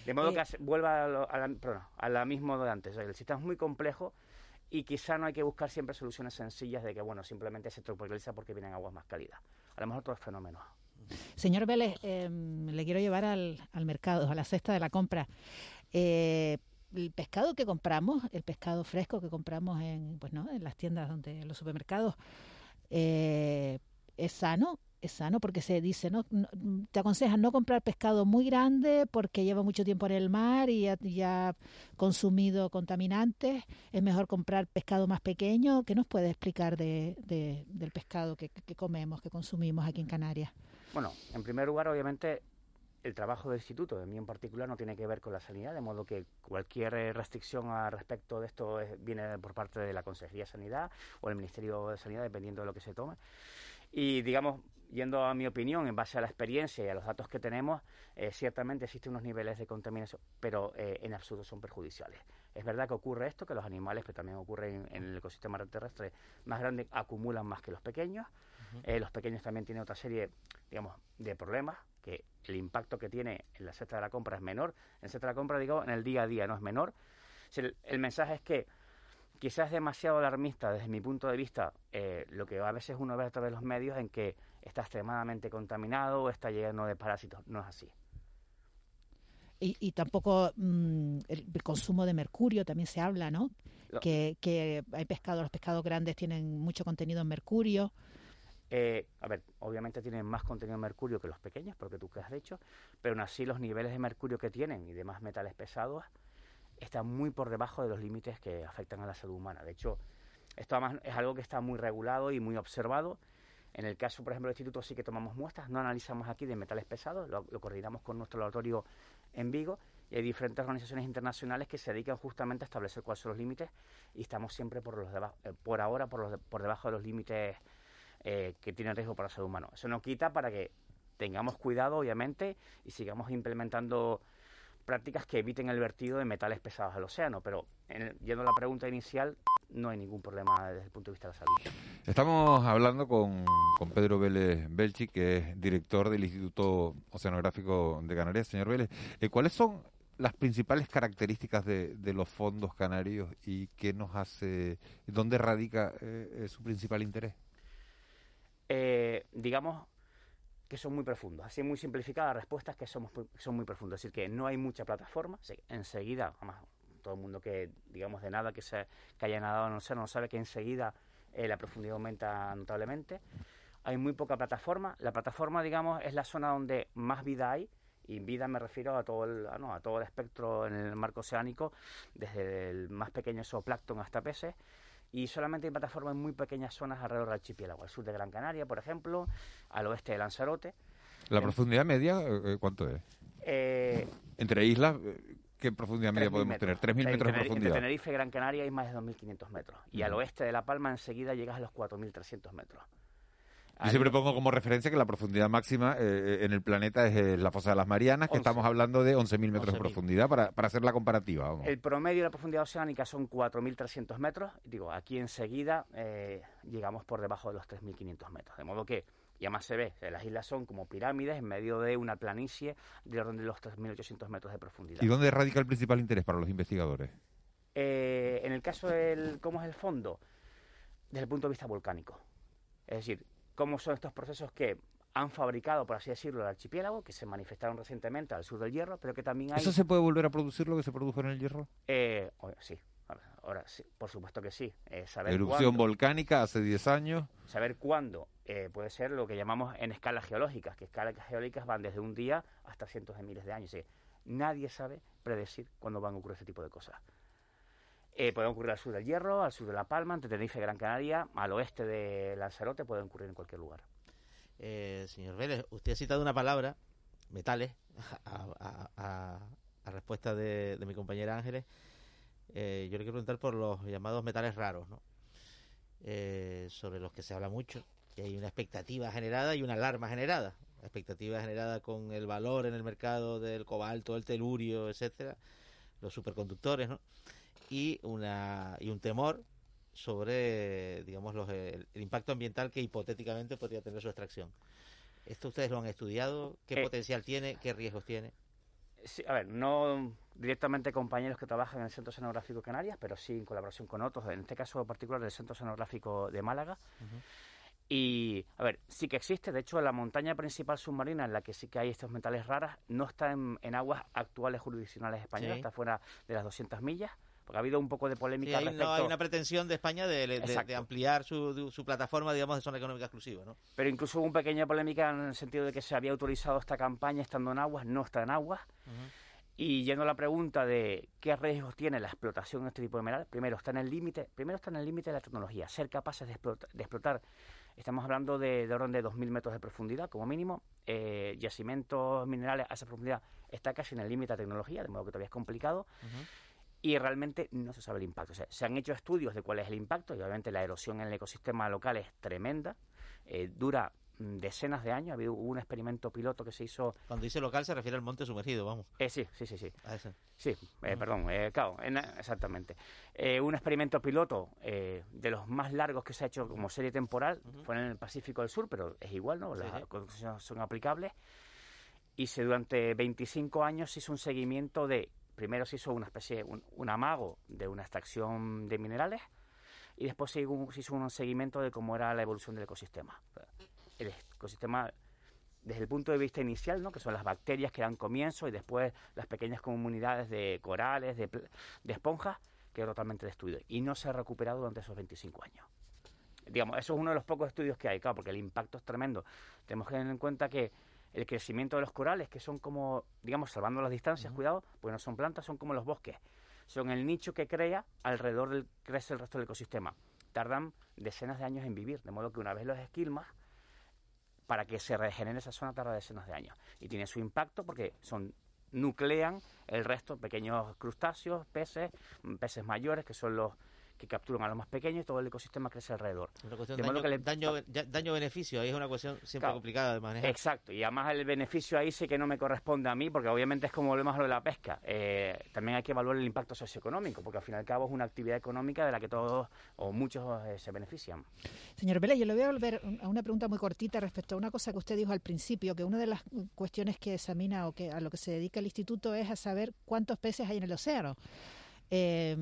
De modo que vuelva a, la, a la misma de antes. el sistema es muy complejo y quizá no hay que buscar siempre soluciones sencillas de que, bueno, simplemente se tropicaliza porque vienen aguas más cálidas. A lo mejor otros fenómenos. Señor Vélez, em, le quiero llevar al, al, mercado, a la cesta de la compra. Eh, el pescado que compramos, el pescado fresco que compramos en, pues no, en las tiendas donde, en los supermercados, eh, es sano, es sano porque se dice, ¿no? Te aconsejan no comprar pescado muy grande porque lleva mucho tiempo en el mar y ya, ha consumido contaminantes. Es mejor comprar pescado más pequeño. ¿Qué nos puede explicar de, del pescado que, que comemos, que consumimos aquí en Canarias? Bueno, en primer lugar, obviamente, el trabajo del instituto, de mí en particular, no tiene que ver con la sanidad, de modo que cualquier eh, restricción al respecto de esto viene por parte de la Consejería de Sanidad o el Ministerio de Sanidad, dependiendo de lo que se tome. Y, digamos, yendo a mi opinión, en base a la experiencia y a los datos que tenemos, eh, ciertamente existen unos niveles de contaminación, pero eh, en absoluto son perjudiciales. Es verdad que ocurre esto, que los animales, pero también ocurre en, en el ecosistema terrestre más grande, acumulan más que los pequeños. los pequeños también tienen otra serie, digamos, de problemas que el impacto que tiene en la cesta de la compra es menor. En la cesta de la compra, digo, en el día a día no es menor. el, mensaje es que quizás es demasiado alarmista desde mi punto de vista eh, lo que a veces uno ve a través de los medios en que está extremadamente contaminado o está lleno de parásitos. No es así. Y, tampoco mm, el, consumo de mercurio también se habla, ¿no? Que, que hay pescados, los pescados grandes tienen mucho contenido en mercurio. Eh, a ver, obviamente tienen más contenido de mercurio que los pequeños, porque tú que has dicho, pero aún así los niveles de mercurio que tienen y demás metales pesados están muy por debajo de los límites que afectan a la salud humana. De hecho, esto además es algo que está muy regulado y muy observado. En el caso, por ejemplo, del instituto sí que tomamos muestras, no analizamos aquí de metales pesados, lo, lo coordinamos con nuestro laboratorio en Vigo y hay diferentes organizaciones internacionales que se dedican justamente a establecer cuáles son los límites y estamos siempre por, eh, ahora por debajo de los límites eh, que tienen riesgo para el ser humano. Eso no quita para que tengamos cuidado, obviamente, y sigamos implementando prácticas que eviten el vertido de metales pesados al océano, pero en, yendo a la pregunta inicial, no hay ningún problema desde el punto de vista de la salud. Estamos hablando con, con Pedro Vélez Belchi, que es director del Instituto Oceanográfico de Canarias. Señor Vélez, eh, ¿cuáles son las principales características de, los fondos canarios y qué nos hace, dónde radica eh, su principal interés? Eh, digamos que son muy profundos. Así muy simplificada la respuesta es que somos, son muy profundos. Es decir, que no hay mucha plataforma. enseguida, además, todo el mundo que, digamos, de nada que, se, haya nadado en el océano sabe que enseguida eh, la profundidad aumenta notablemente. Hay muy poca plataforma. La plataforma, digamos, es la zona donde más vida hay y vida me refiero a todo el, a todo el espectro en el marco oceánico, desde el más pequeño zooplancton hasta peces, y solamente hay plataformas en muy pequeñas zonas alrededor del archipiélago, al sur de Gran Canaria, por ejemplo, al oeste de Lanzarote. ¿La profundidad media eh, eh, cuánto es? Eh, Entre islas, ¿qué profundidad media podemos tener? 3.000 metros de profundidad. Entre Tenerife y Gran Canaria hay más de 2.500 metros. Y al oeste de La Palma enseguida llegas a los 4.300 metros. Yo siempre pongo como referencia que la profundidad máxima eh, eh, en el planeta es eh, la fosa de las Marianas, que estamos hablando de 11.000 metros de profundidad para, para, hacer la comparativa. El promedio de la profundidad oceánica son 4.300 metros. Digo, aquí enseguida llegamos por debajo de los 3.500 metros. De modo que, y además se ve, las islas son como pirámides en medio de una planicie de orden de los 3.800 metros de profundidad. ¿Y dónde radica el principal interés para los investigadores? en el caso del cómo es el fondo, desde el punto de vista volcánico. Es decir, cómo son estos procesos que han fabricado, por así decirlo, el archipiélago, que se manifestaron recientemente al sur del Hierro, pero que también hay... ¿Eso se puede volver a producir lo que se produjo en el Hierro? Eh, sí, ahora sí, por supuesto que sí. Eh, Erupción volcánica hace 10 años. Saber cuándo eh, puede ser lo que llamamos en escalas geológicas, que escalas geológicas van desde un día hasta cientos de miles de años. nadie sabe predecir cuándo van a ocurrir ese tipo de cosas. Eh, pueden ocurrir al sur del Hierro, al sur de La Palma, entre Tenerife y Gran Canaria, al oeste de Lanzarote, pueden ocurrir en cualquier lugar. Eh, señor Vélez, usted ha citado una palabra, metales, a, respuesta de, mi compañera Ángeles. Eh, yo le quiero preguntar por los llamados metales raros, ¿no? Eh, sobre los que se habla mucho, que hay una expectativa generada y una alarma generada. Expectativa generada con el valor en el mercado del cobalto, el telurio, etcétera, los superconductores, ¿no? Y, una, y un temor sobre, digamos, los, el, impacto ambiental que hipotéticamente podría tener su extracción. ¿Esto ustedes lo han estudiado? ¿Qué eh, potencial tiene? ¿Qué riesgos tiene? Sí, a ver, no directamente compañeros que trabajan en el Centro Oceanográfico Canarias, pero sí en colaboración con otros, en este caso particular del Centro Oceanográfico de Málaga. Y, a ver, sí que existe, de hecho, la montaña principal submarina en la que sí que hay estos metales raras no está en, aguas actuales jurisdiccionales españolas, está fuera de las 200 millas porque ha habido un poco de polémica hay, no, hay una pretensión de España de, ampliar su, su, plataforma, digamos, de zona económica exclusiva, ¿no? Pero incluso hubo una pequeña polémica en el sentido de que se había autorizado esta campaña estando en aguas, no está en aguas. Y yendo a la pregunta de qué riesgos tiene la explotación de este tipo de mineral, primero está en el límite, primero está en el límite de la tecnología, ser capaces de explotar, estamos hablando de, de orden de 2.000 metros de profundidad como mínimo, eh, yacimientos minerales a esa profundidad está casi en el límite de la tecnología, de modo que todavía es complicado y realmente no se sabe el impacto. O sea, se han hecho estudios de cuál es el impacto y obviamente la erosión en el ecosistema local es tremenda, eh, dura mm, decenas de años. Ha habido un experimento piloto que se hizo. Cuando dice local se refiere al monte sumergido, vamos. Eh, sí, sí, sí, sí. Sí, eh, perdón, eh, claro, exactamente. un experimento piloto de los más largos que se ha hecho como serie temporal fue en el Pacífico del Sur, pero es igual, ¿no? Las condiciones son aplicables. Y se durante 25 años se hizo un seguimiento de primero se hizo una especie, un, un amago de una extracción de minerales y después se hizo un seguimiento de cómo era la evolución del ecosistema. El ecosistema desde el punto de vista inicial, ¿no? que son las bacterias que dan comienzo y después las pequeñas comunidades de corales, de, esponjas, quedó totalmente destruido y no se ha recuperado durante esos 25 años. digamos, eso es uno de los pocos estudios que hay, claro, porque el impacto es tremendo. Tenemos que tener en cuenta que el crecimiento de los corales, que son como, digamos, salvando las distancias, cuidado, porque no son plantas, son como los bosques. Son el nicho que crea alrededor del crece el resto del ecosistema. Tardan decenas de años en vivir, de modo que una vez los esquilmas, para que se regenere esa zona tarda decenas de años. Y tiene su impacto porque son nuclean el resto, pequeños crustáceos, peces, peces mayores, que son los que capturan a los más pequeños y todo el ecosistema crece alrededor. Una cuestión de daño, daño, beneficio, ahí es una cuestión siempre complicada de manejar. Exacto, y además el beneficio ahí sí que no me corresponde a mí, porque obviamente es como volvemos a lo de la pesca. Eh, también hay que evaluar el impacto socioeconómico, porque al fin y al cabo es una actividad económica de la que todos o muchos eh, se benefician. Señor Vélez, yo le voy a volver a una pregunta muy cortita respecto a una cosa que usted dijo al principio, que una de las cuestiones que examina o que a lo que se dedica el instituto es a saber cuántos peces hay en el océano. Eh,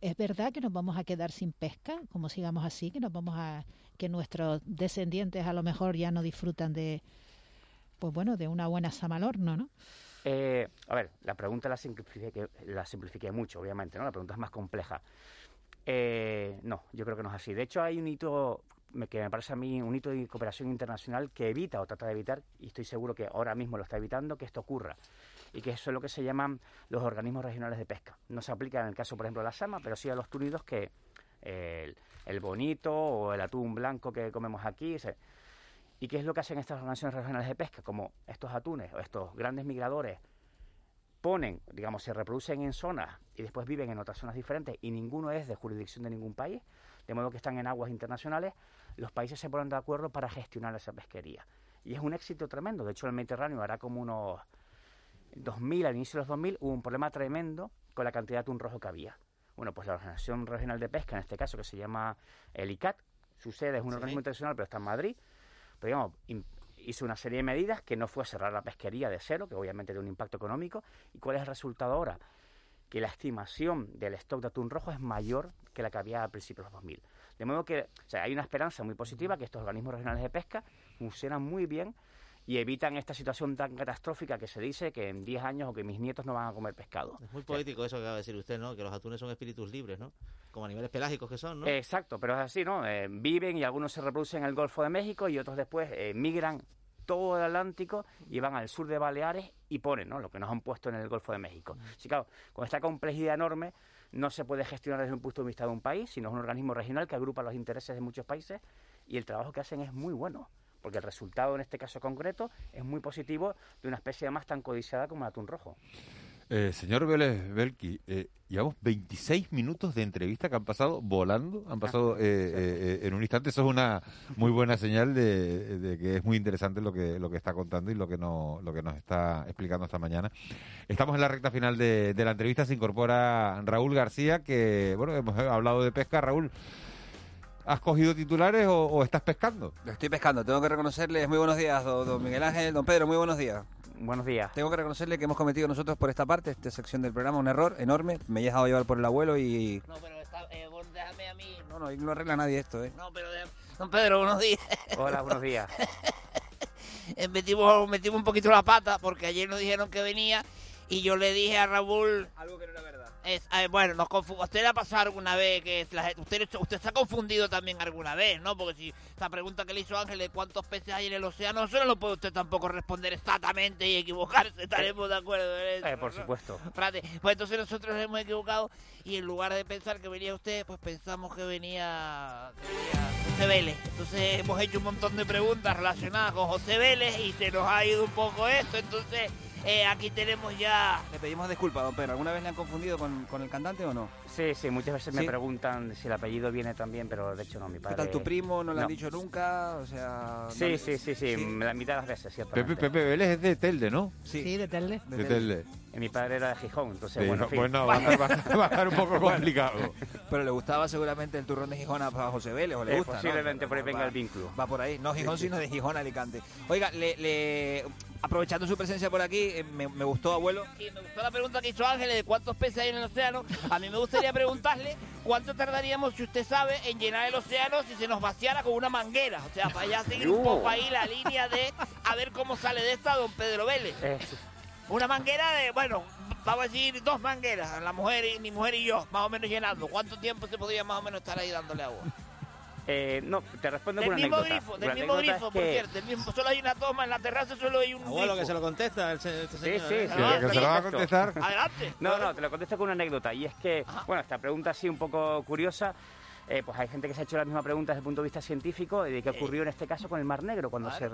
¿Es verdad que nos vamos a quedar sin pesca, como sigamos así, que nos vamos a que nuestros descendientes a lo mejor ya no disfrutan de pues bueno, de una buena samalorno, ¿no? Eh, a ver, la pregunta la simplifiqué, la simplifiqué mucho, obviamente, ¿no? La pregunta es más compleja. Eh, no, yo creo que no es así. De hecho, hay un hito que me parece a mí un hito de cooperación internacional que evita o trata de evitar, y estoy seguro que ahora mismo lo está evitando, que esto ocurra y que eso es lo que se llaman los organismos regionales de pesca. No se aplica en el caso, por ejemplo, de la sama, pero sí a los túnidos que el, bonito o el atún blanco que comemos aquí. ¿Y qué es lo que hacen estas organizaciones regionales de pesca? Como estos atunes o estos grandes migradores ponen, digamos, se reproducen en zonas y después viven en otras zonas diferentes y ninguno es de jurisdicción de ningún país, de modo que están en aguas internacionales, los países se ponen de acuerdo para gestionar esa pesquería. Y es un éxito tremendo. De hecho, el Mediterráneo hará como unos 2000, al inicio de los 2000, hubo un problema tremendo con la cantidad de atún rojo que había. Bueno, pues la Organización Regional de Pesca, en este caso, que se llama el ICAT, su sede es un organismo internacional, pero está en Madrid, pero digamos, hizo una serie de medidas que no fue cerrar la pesquería de cero, que obviamente tiene un impacto económico. ¿Y cuál es el resultado ahora? Que la estimación del stock de atún rojo es mayor que la que había a principios de los 2000. De modo que o sea, hay una esperanza muy positiva que estos organismos regionales de pesca funcionan muy bien y evitan esta situación tan catastrófica que se dice que en 10 años o que mis nietos no van a comer pescado. Es muy poético eso que acaba de decir usted, ¿no? Que los atunes son espíritus libres, ¿no? Como animales pelágicos que son, ¿no? Exacto, pero es así, ¿no? Eh, viven y algunos se reproducen en el Golfo de México y otros después eh, migran todo el Atlántico y van al sur de Baleares y ponen, ¿no? Lo que nos han puesto en el Golfo de México. Así claro, con esta complejidad enorme no se puede gestionar desde un punto de vista de un país, sino es un organismo regional que agrupa los intereses de muchos países y el trabajo que hacen es muy bueno porque el resultado en este caso concreto es muy positivo de una especie más tan codiciada como el atún rojo. Eh, señor Vélez Belki, eh, llevamos 26 minutos de entrevista que han pasado volando, han pasado ah, eh, en un instante. Eso es una muy buena señal de, que es muy interesante lo que lo que está contando y lo que no, lo que nos está explicando esta mañana. Estamos en la recta final de, de la entrevista. Se incorpora Raúl García, que bueno hemos hablado de pesca. Raúl, ¿Has cogido titulares o, estás pescando? Estoy pescando, tengo que reconocerles muy buenos días, don, Miguel Ángel, don Pedro, muy buenos días. Buenos días. Tengo que reconocerle que hemos cometido nosotros por esta parte, esta sección del programa, un error enorme. Me he dejado llevar por el abuelo y... No, pero eh, déjame a mí. No, no, no arregla nadie esto, ¿eh? No, pero don Pedro, buenos días. Hola, buenos días. Eh, metimos, metimos un poquito la pata porque ayer nos dijeron que venía y yo le dije a Raúl... Algo que no era Es, bueno, nos ¿usted le ha pasado alguna vez que usted, usted se ha confundido también alguna vez, ¿no? Porque si esta pregunta que le hizo Ángel de cuántos peces hay en el océano, eso no lo puede usted tampoco responder exactamente y equivocarse, estaremos de acuerdo en eso. Eh, por supuesto. pues entonces nosotros nos hemos equivocado y en lugar de pensar que venía usted, pues pensamos que venía, José Vélez. Entonces hemos hecho un montón de preguntas relacionadas con José Vélez y se nos ha ido un poco esto, entonces eh, aquí tenemos ya... Le pedimos disculpas, don Pedro. ¿Alguna vez le han confundido con, el cantante o no? Sí, sí, muchas veces me preguntan si el apellido viene también, pero de hecho no, mi padre... ¿Qué tal tu primo? ¿No le han dicho nunca? O sea... Sí, sí, sí, sí, la mitad de las veces, cierto. Pepe, Pepe Vélez es de Telde, ¿no? Sí, de Telde. De, Telde. Y mi padre era de Gijón, entonces bueno, Bueno, va, a estar, un poco complicado. Pero le gustaba seguramente el turrón de Gijón a José Vélez, ¿o le eh, gusta? Posiblemente por ahí venga el vínculo. Va por ahí, no Gijón, sino de Gijón Alicante. Oiga, le, aprovechando su presencia por aquí, eh, me, gustó, abuelo. Sí, me gustó la pregunta que hizo Ángeles de cuántos peces hay en el océano. A mí me gustaría preguntarle cuánto tardaríamos, si usted sabe, en llenar el océano si se nos vaciara con una manguera. O sea, para ya seguir un poco ahí la línea de a ver cómo sale de esta don Pedro Vélez. Una manguera de, bueno, vamos a decir dos mangueras, la mujer y mi mujer y yo, más o menos llenando. ¿Cuánto tiempo se podría más o menos estar ahí dándole agua? Eh, no, te respondo Del con una mismo anécdota. grifo, del mismo anécdota grifo, por que- cierto. del mismo- solo hay una toma en la terraza, solo hay un Abuelo, grifo. que se lo contesta el este Sí, señor. sí, ¿eh? sí. Ah, que se lo va a contestar. Adelante. No, no, te lo contesto con una anécdota. Y es que, bueno, esta pregunta así un poco curiosa. eh, pues hay gente que se ha hecho la misma pregunta desde el punto de vista científico de qué ocurrió en este caso con el Mar Negro, cuando se, eh,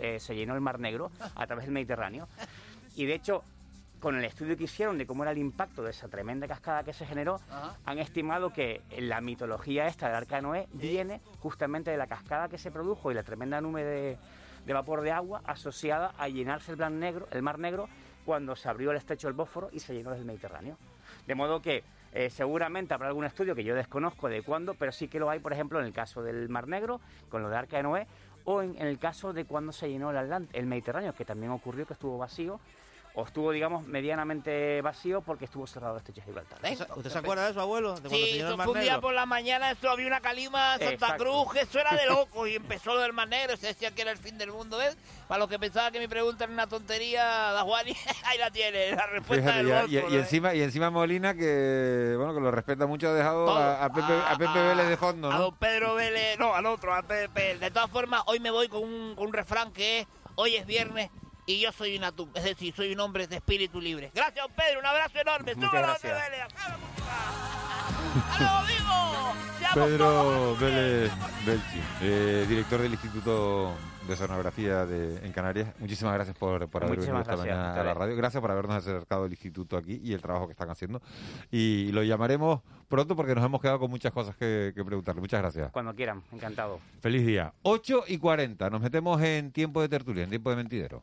eh, se llenó el Mar Negro a través del Mediterráneo. Y de hecho, con el estudio que hicieron de cómo era el impacto de esa tremenda cascada que se generó, Ajá. han estimado que la mitología esta del Arca de Noé viene justamente de la cascada que se produjo y la tremenda nube de, de vapor de agua asociada a llenarse el, Mar Negro, el Mar Negro cuando se abrió el estrecho del Bósforo y se llenó del Mediterráneo. De modo que eh, seguramente habrá algún estudio que yo desconozco de cuándo, pero sí que lo hay, por ejemplo, en el caso del Mar Negro, con lo de Arca de Noé, o en, en el caso de cuando se llenó el, el Mediterráneo, que también ocurrió que estuvo vacío, o estuvo, digamos, medianamente vacío porque estuvo cerrado de Gibraltar. ¿Usted se acuerda de eso, abuelo? De Sí, eso fue un día por la mañana, eso había una calima Santa Exacto. Cruz, que eso era de loco, y empezó lo del Mar Negro, se decía que era el fin del mundo, ¿ves? Para los que pensaban que mi pregunta era una tontería, da Juan, ahí la tiene, la respuesta Fíjate, del ya- y, ¿eh? encima, y encima Molina, que bueno que lo respeta mucho, ha dejado a, a Pepe, a Pepe Vélez de fondo, A ¿no? don Pedro Vélez, no, al otro, a Pepe. De todas formas, hoy me voy con un, con un refrán que es, hoy es viernes y yo soy una tu- es decir, soy un hombre de espíritu libre. Gracias, don Pedro, un abrazo enorme. Muchas gracias. Vélez. ¡Hasta luego, ¡Hasta luego, vivo! ¡Seamos Pedro Vélez Belchi, eh, director del Instituto de Sonografía de, en Canarias. Muchísimas gracias por, por haber venido esta mañana a la radio. Gracias por habernos acercado al instituto aquí y el trabajo que están haciendo. Y lo llamaremos pronto porque nos hemos quedado con muchas cosas que, que preguntarle. Muchas gracias. Cuando quieran, encantado. Feliz día. 8 y 40. Nos metemos en tiempo de tertulia, en tiempo de mentidero.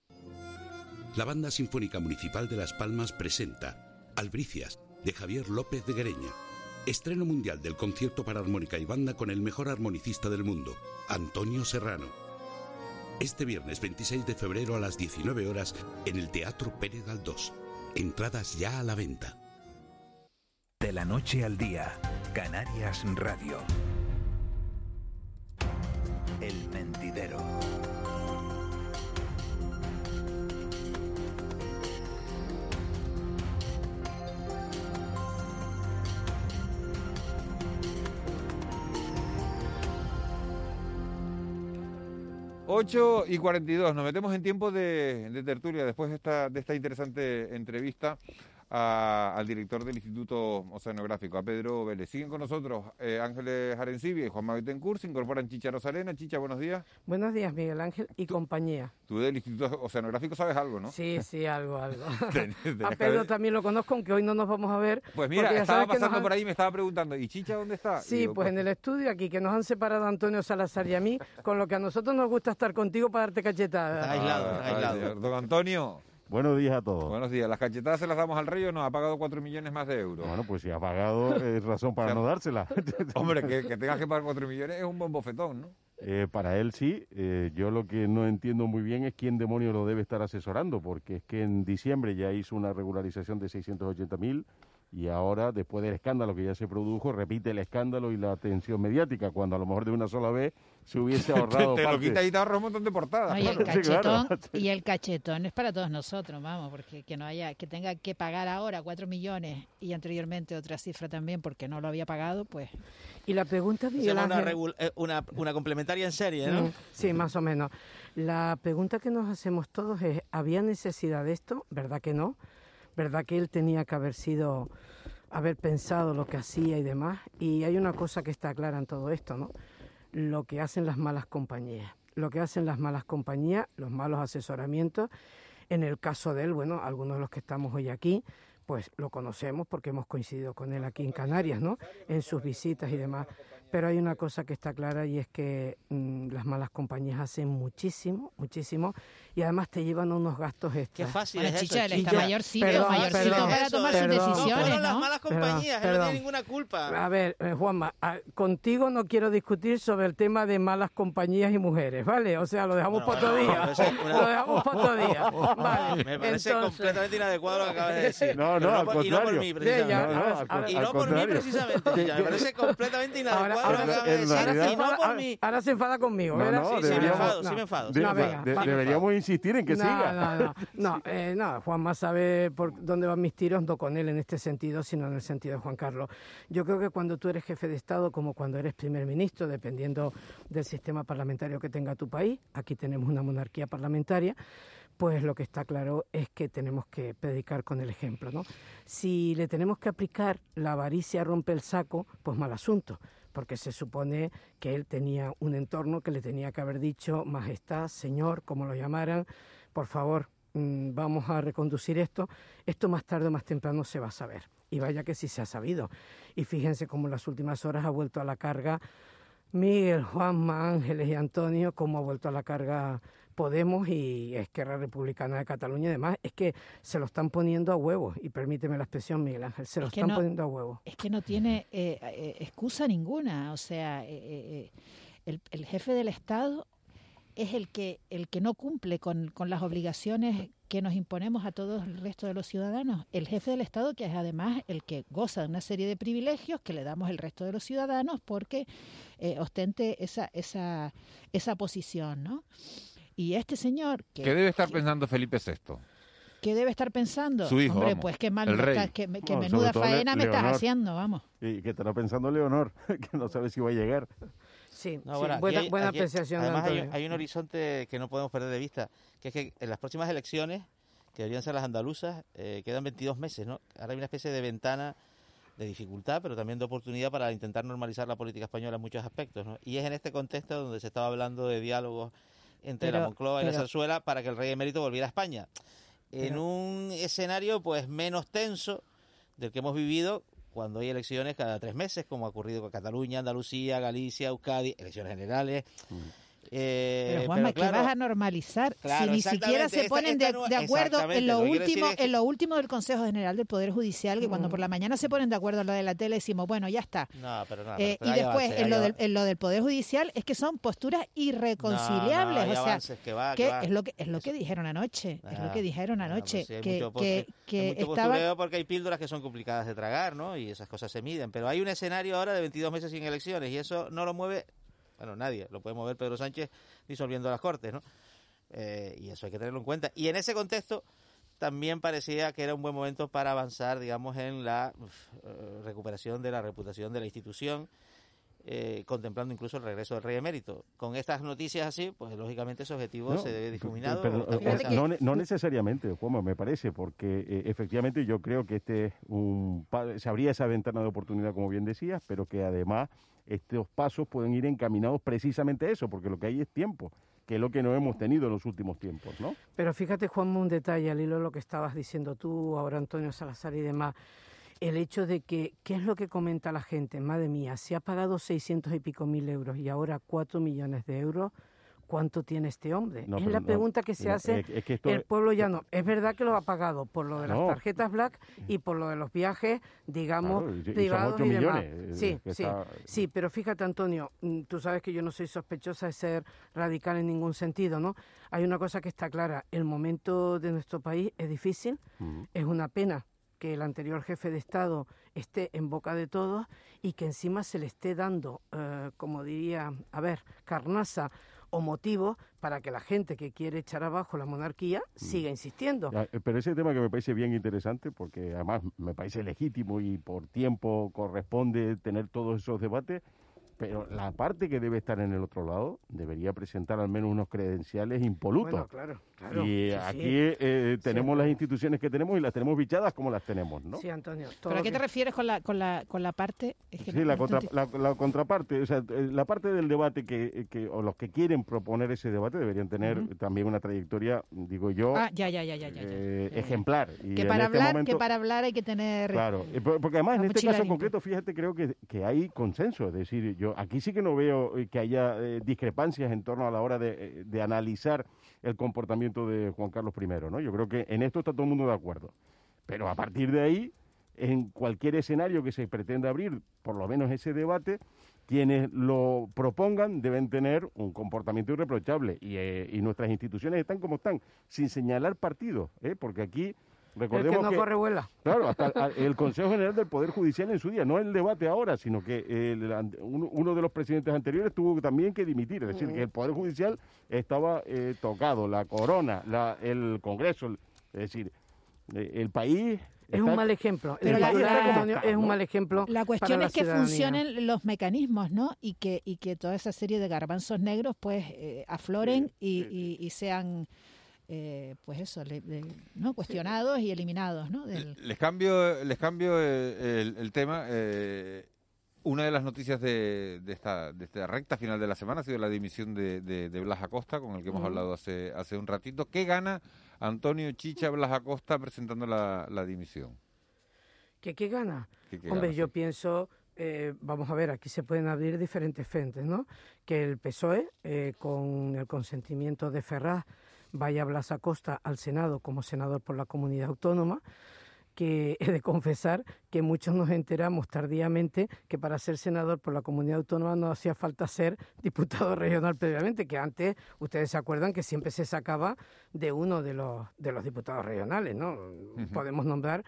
La Banda Sinfónica Municipal de Las Palmas presenta Albricias, de Javier López de Guereña. Estreno mundial del concierto para armónica y banda con el mejor armonicista del mundo, Antonio Serrano. Este viernes 26 de febrero a las 19 horas en el Teatro Pérez Galdós. Entradas ya a la venta. De la noche al día, Canarias Radio. El mentidero. Ocho y 42, nos metemos en tiempo de, de tertulia después de esta, de esta interesante entrevista a- al director del Instituto Oceanográfico, a Pedro Vélez. Siguen con nosotros eh, Ángeles Arencibia y Juan Mavitencourt, se incorporan Chicha Rosalena. Chicha, buenos días. Buenos días, Miguel Ángel y compañía. Tú del Instituto Oceanográfico sabes algo, ¿no? Sí, sí, algo, algo. Ten- A Pedro también lo conozco, aunque hoy no nos vamos a ver. Pues mira, estaba pasando han- por ahí y me estaba preguntando, ¿y Chicha dónde está? Sí, digo, pues en el estudio aquí, que nos han separado a Antonio Salazar y a mí, con lo que a nosotros nos gusta estar contigo para darte cachetadas. Ah, ay, Dios. Don Antonio. Buenos días a todos. Buenos días. ¿Las cachetadas se las damos al rey o no? Ha pagado cuatro millones más de euros. Bueno, pues si ha pagado, es razón para no dársela. Hombre, que, que tengas que pagar cuatro millones es un buen bofetón, ¿no? Eh, para él sí. Eh, yo lo que no entiendo muy bien es quién demonio lo debe estar asesorando, porque es que en diciembre ya hizo una regularización de 680.000 y ahora, después del escándalo que ya se produjo, repite el escándalo y la atención mediática, cuando a lo mejor de una sola vez se hubiese ahorrado te, te lo quita y te ahorras un montón de portadas. No, y, el claro. cachetón, y el cachetón es para todos nosotros, vamos, porque que no haya, que tenga que pagar ahora cuatro millones y anteriormente otra cifra también porque no lo había pagado, pues. Y la pregunta, Miguel Hacemos una, eh, una, una complementaria en serie, ¿no? Mm, Sí, más o menos. La pregunta que nos hacemos todos es, ¿había necesidad de esto? ¿Verdad que no? ¿Verdad que él tenía que haber sido, haber pensado lo que hacía y demás? Y hay una cosa que está clara en todo esto, ¿no? Lo que hacen las malas compañías. Lo que hacen las malas compañías, los malos asesoramientos. En el caso de él, bueno, algunos de los que estamos hoy aquí, pues lo conocemos porque hemos coincidido con él aquí en Canarias, ¿no? En sus visitas y demás. Pero hay una cosa que está clara y es que mm, las malas compañías hacen muchísimo, muchísimo y además te llevan unos gastos extra. Qué fácil Bueno, es chicha, eso, él está chicha. mayorcito, Perdón, mayorcito perdón, para tomar sus perdón. decisiones, No, ¿no? las malas compañías, él no tiene ninguna culpa. A ver, eh, Juanma, a- contigo no quiero discutir sobre el tema de malas compañías y mujeres, ¿vale? O sea, lo dejamos para otro bueno, día. una- Lo dejamos para otro día. Vale. Me parece entonces- completamente inadecuado lo que acabas de decir. No, no, al por- y no por contrario. mí, precisamente. Y no por mí, contrario. precisamente. Me parece completamente inadecuado ahora- no se enfada conmigo, No, no, Sí, sí, me deberíamos- enfado, sí me enfado. de- No, venga, de- deberíamos insistir en que no, siga. No, no, no, eh, no, Juanma sabe por dónde van mis tiros, no con él en este sentido, sino en el sentido de Juan Carlos. Yo creo que cuando tú eres jefe de Estado, como cuando eres primer ministro, dependiendo del sistema parlamentario que tenga tu país, aquí tenemos una monarquía parlamentaria, pues lo que está claro es que tenemos que predicar con el ejemplo, ¿no? Si le tenemos que aplicar la avaricia rompe el saco, pues mal asunto, porque se supone que él tenía un entorno que le tenía que haber dicho, majestad, señor, como lo llamaran, por favor, mm, vamos a reconducir esto. Esto más tarde o más temprano se va a saber. Y vaya que sí se ha sabido. Y fíjense cómo en las últimas horas ha vuelto a la carga Miguel, Juanma, Ángeles y Antonio, cómo ha vuelto a la carga Podemos y Esquerra Republicana de Cataluña y demás, es que se lo están poniendo a huevo, y permíteme la expresión, Miguel Ángel, se lo Es están no- poniendo a huevo. Es que no tiene eh, eh, excusa ninguna. O sea, eh, eh, el, el jefe del Estado es el que, el que no cumple con, con las obligaciones que nos imponemos a todo el resto de los ciudadanos. El jefe del Estado, que es además el que goza de una serie de privilegios que le damos el resto de los ciudadanos porque eh, ostente esa, esa, esa posición, ¿no? Y este señor que, ¿Qué debe estar pensando Felipe VI? ¿qué debe estar pensando? Su hijo, Hombre, vamos, pues qué mal, el me rey. estás- que, me- que No, menuda faena me estás haciendo, vamos. Y que estará pensando Leonor, que no sabe si va a llegar. Sí, No, sí, bueno, buena, hay- buena aquí- apreciación de Además, hay un horizonte que no podemos perder de vista, que es que en las próximas elecciones, que deberían ser las andaluzas, eh, quedan 22 meses, ¿no? Ahora hay una especie de ventana de dificultad, pero también de oportunidad para intentar normalizar la política española en muchos aspectos, ¿no? Y es en este contexto donde se estaba hablando de diálogos entre Pero- la Moncloa y la Zarzuela para que el rey emérito volviera a España. En Pero- un escenario, pues, menos tenso del que hemos vivido cuando hay elecciones cada tres meses, como ha ocurrido con Cataluña, Andalucía, Galicia, Euskadi, elecciones generales. Eh, Pero Juanma, claro, ¿qué vas a normalizar claro, si ni siquiera se ponen esta- de, esta de no- acuerdo en lo último es en lo último del Consejo General del Poder Judicial que cuando por la mañana se ponen de acuerdo en lo de la tele decimos bueno ya está No, pero no, Eh, pero y después en, lo del, en lo del Poder Judicial es que son posturas irreconciliables No, o sea avances, que va, que que va. es lo que es lo que dijeron anoche es lo Ah, que dijeron ah, anoche pues sí, que, mucho que, postureo porque hay píldoras que son complicadas de tragar, ¿no? Y esas cosas se miden. Pero hay un escenario ahora de 22 meses sin elecciones y eso no lo mueve, bueno, nadie. Lo puede mover Pedro Sánchez disolviendo las Cortes, ¿no? Eh, y eso hay que tenerlo en cuenta. Y en ese contexto también parecía que era un buen momento para avanzar, digamos, en la eh, recuperación de la reputación de la institución, eh, contemplando incluso el regreso del rey emérito. Con estas noticias así, pues lógicamente ese objetivo No, se debe difuminado. pero, no, ne- no necesariamente, Juanma, me parece, porque eh, efectivamente yo creo que este es un se abría esa ventana de oportunidad, como bien decías, pero que además estos pasos pueden ir encaminados precisamente a eso, porque lo que hay es tiempo, que es lo que no hemos tenido en los últimos tiempos, ¿no? Pero fíjate, Juanma, un detalle al hilo de lo que estabas diciendo tú, ahora Antonio Salazar y demás. El hecho de que, ¿qué es lo que comenta la gente? Madre mía, si ha pagado 600 y pico mil euros y ahora 4 millones de euros, ¿cuánto tiene este hombre? No, es la no, pregunta que se no, hace es- es que esto el pueblo llano. Es verdad que lo ha pagado por lo de las tarjetas black y por lo de los viajes, digamos, Claro, y- privados y demás. millones, eh, Sí, sí, está- sí, pero fíjate, Antonio, mm, tú sabes que yo no soy sospechosa de ser radical en ningún sentido, ¿no? Hay una cosa que está clara, el momento de nuestro país es difícil, es una pena que el anterior jefe de Estado esté en boca de todos y que encima se le esté dando, eh, como diría, a ver, carnaza o motivo para que la gente que quiere echar abajo la monarquía siga insistiendo. Ya, eh, Pero ese tema que me parece bien interesante, porque además me parece legítimo y por tiempo corresponde tener todos esos debates, pero la parte que debe estar en el otro lado debería presentar al menos unos credenciales impolutos. Bueno, claro, y aquí eh, tenemos las instituciones que tenemos y las tenemos bichadas como las tenemos, ¿no? Sí, Antonio. ¿Pero a qué te refieres con la, con la, con la parte? sí, la, la, contraparte, o sea, eh, la parte del debate que, que, o los que quieren proponer ese debate deberían tener también una trayectoria, digo yo, ah, ya, ya, ya, ya, eh, ejemplar. que, para este hablar, que para hablar hay que tener... Claro, porque además en este caso concreto, fíjate, creo que, que hay consenso, es decir, yo aquí sí que no veo que haya discrepancias en torno a la hora de, de analizar el comportamiento de Juan Carlos I, ¿no? Yo creo que en esto está todo el mundo de acuerdo. Pero a partir de ahí, en cualquier escenario que se pretenda abrir, por lo menos ese debate, quienes lo propongan deben tener un comportamiento irreprochable y, eh, nuestras instituciones están como están, sin señalar partidos, ¿eh? porque aquí Recordemos el que no corre vuela. Claro, hasta el Consejo General del Poder Judicial en su día, no el debate ahora, sino que uno de los presidentes anteriores tuvo también que dimitir, es decir, que el Poder Judicial estaba eh, tocado, la corona, la, el Congreso, es decir, eh, el país es un mal ejemplo. el la, es un mal ejemplo. La cuestión es que funcionen los mecanismos, ¿no? Y que y que toda esa serie de garbanzos negros, pues, eh, afloren y, y, sean eh, pues eso, ¿no? cuestionados y eliminados. ¿no? Les cambio, les cambio eh, el, tema. Eh, una de las noticias de, esta, de esta recta final de la semana ha sido la dimisión de, de, Blas Acosta, con el que hemos hablado hace, hace un ratito. ¿Qué gana Antonio Chicha Blas Acosta presentando la, dimisión? ¿Qué, qué gana? Hombre, yo pienso... vamos a ver, aquí se pueden abrir diferentes frentes, ¿no? Que el PSOE, con el consentimiento de Ferraz, vaya Blas Acosta al Senado como senador por la comunidad autónoma, que he de confesar que muchos nos enteramos tardíamente que para ser senador por la comunidad autónoma no hacía falta ser diputado regional previamente, que antes ustedes se acuerdan que siempre se sacaba de uno de los, de los diputados regionales, ¿no? Podemos nombrar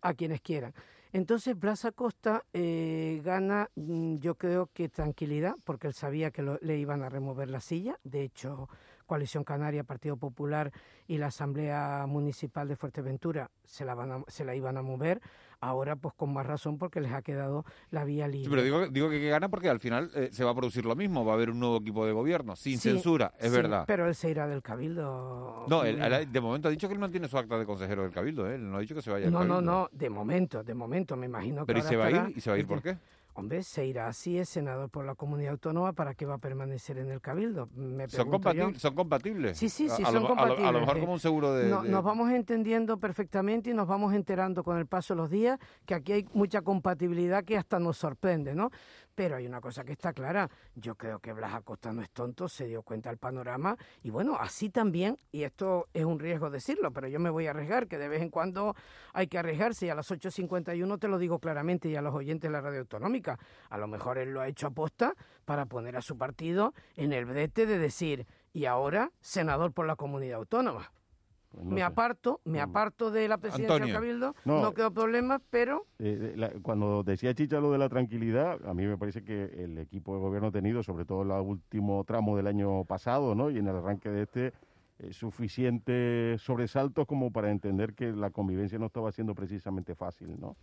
a quienes quieran. Entonces Blas Acosta eh, gana, mm, yo creo que tranquilidad, porque él sabía que le iban a remover la silla. De hecho, Coalición Canaria, Partido Popular y la Asamblea Municipal de Fuerteventura se la, van se la iban a mover. Ahora, pues con más razón, porque les ha quedado la vía libre. pero digo, digo que, gana porque al final eh, se va a producir lo mismo. Va a haber un nuevo equipo de gobierno, sin censura, es verdad. Pero él se irá del Cabildo. No, de momento ha dicho que él mantiene su acta de consejero del Cabildo. ¿eh? Él no ha dicho que se vaya No, no, no, de momento, de momento, me imagino que. Pero ¿y se va a ir? ¿Y se va a ir por qué? Hombre, se irá así, es senador por la comunidad autónoma, ¿para qué va a permanecer en el cabildo? ¿Son, compatibles, ¿Son compatibles? Sí, sí, sí, son compatibles. A lo, mejor como un seguro de, Nos vamos entendiendo perfectamente y nos vamos enterando con el paso de los días que aquí hay mucha compatibilidad que hasta nos sorprende, ¿no? Pero hay una cosa que está clara, yo creo que Blas Acosta no es tonto, se dio cuenta del panorama. Y bueno, así también, y esto es un riesgo decirlo, pero yo me voy a arriesgar, que de vez en cuando hay que arriesgarse. Y a las 8.51 te lo digo claramente y a los oyentes de la radio autonómica, a lo mejor él lo ha hecho aposta para poner a su partido en el brete de decir, y ahora senador por la comunidad autónoma. Pues me aparto, me aparto de la presidencia del Cabildo, no, no quedó problema, pero... Eh, cuando decía Chicha lo de la tranquilidad, a mí me parece que el equipo de gobierno ha tenido, sobre todo en el último tramo del año pasado, ¿no? y en el arranque de este, eh, suficientes sobresaltos como para entender que la convivencia no estaba siendo precisamente fácil, ¿no?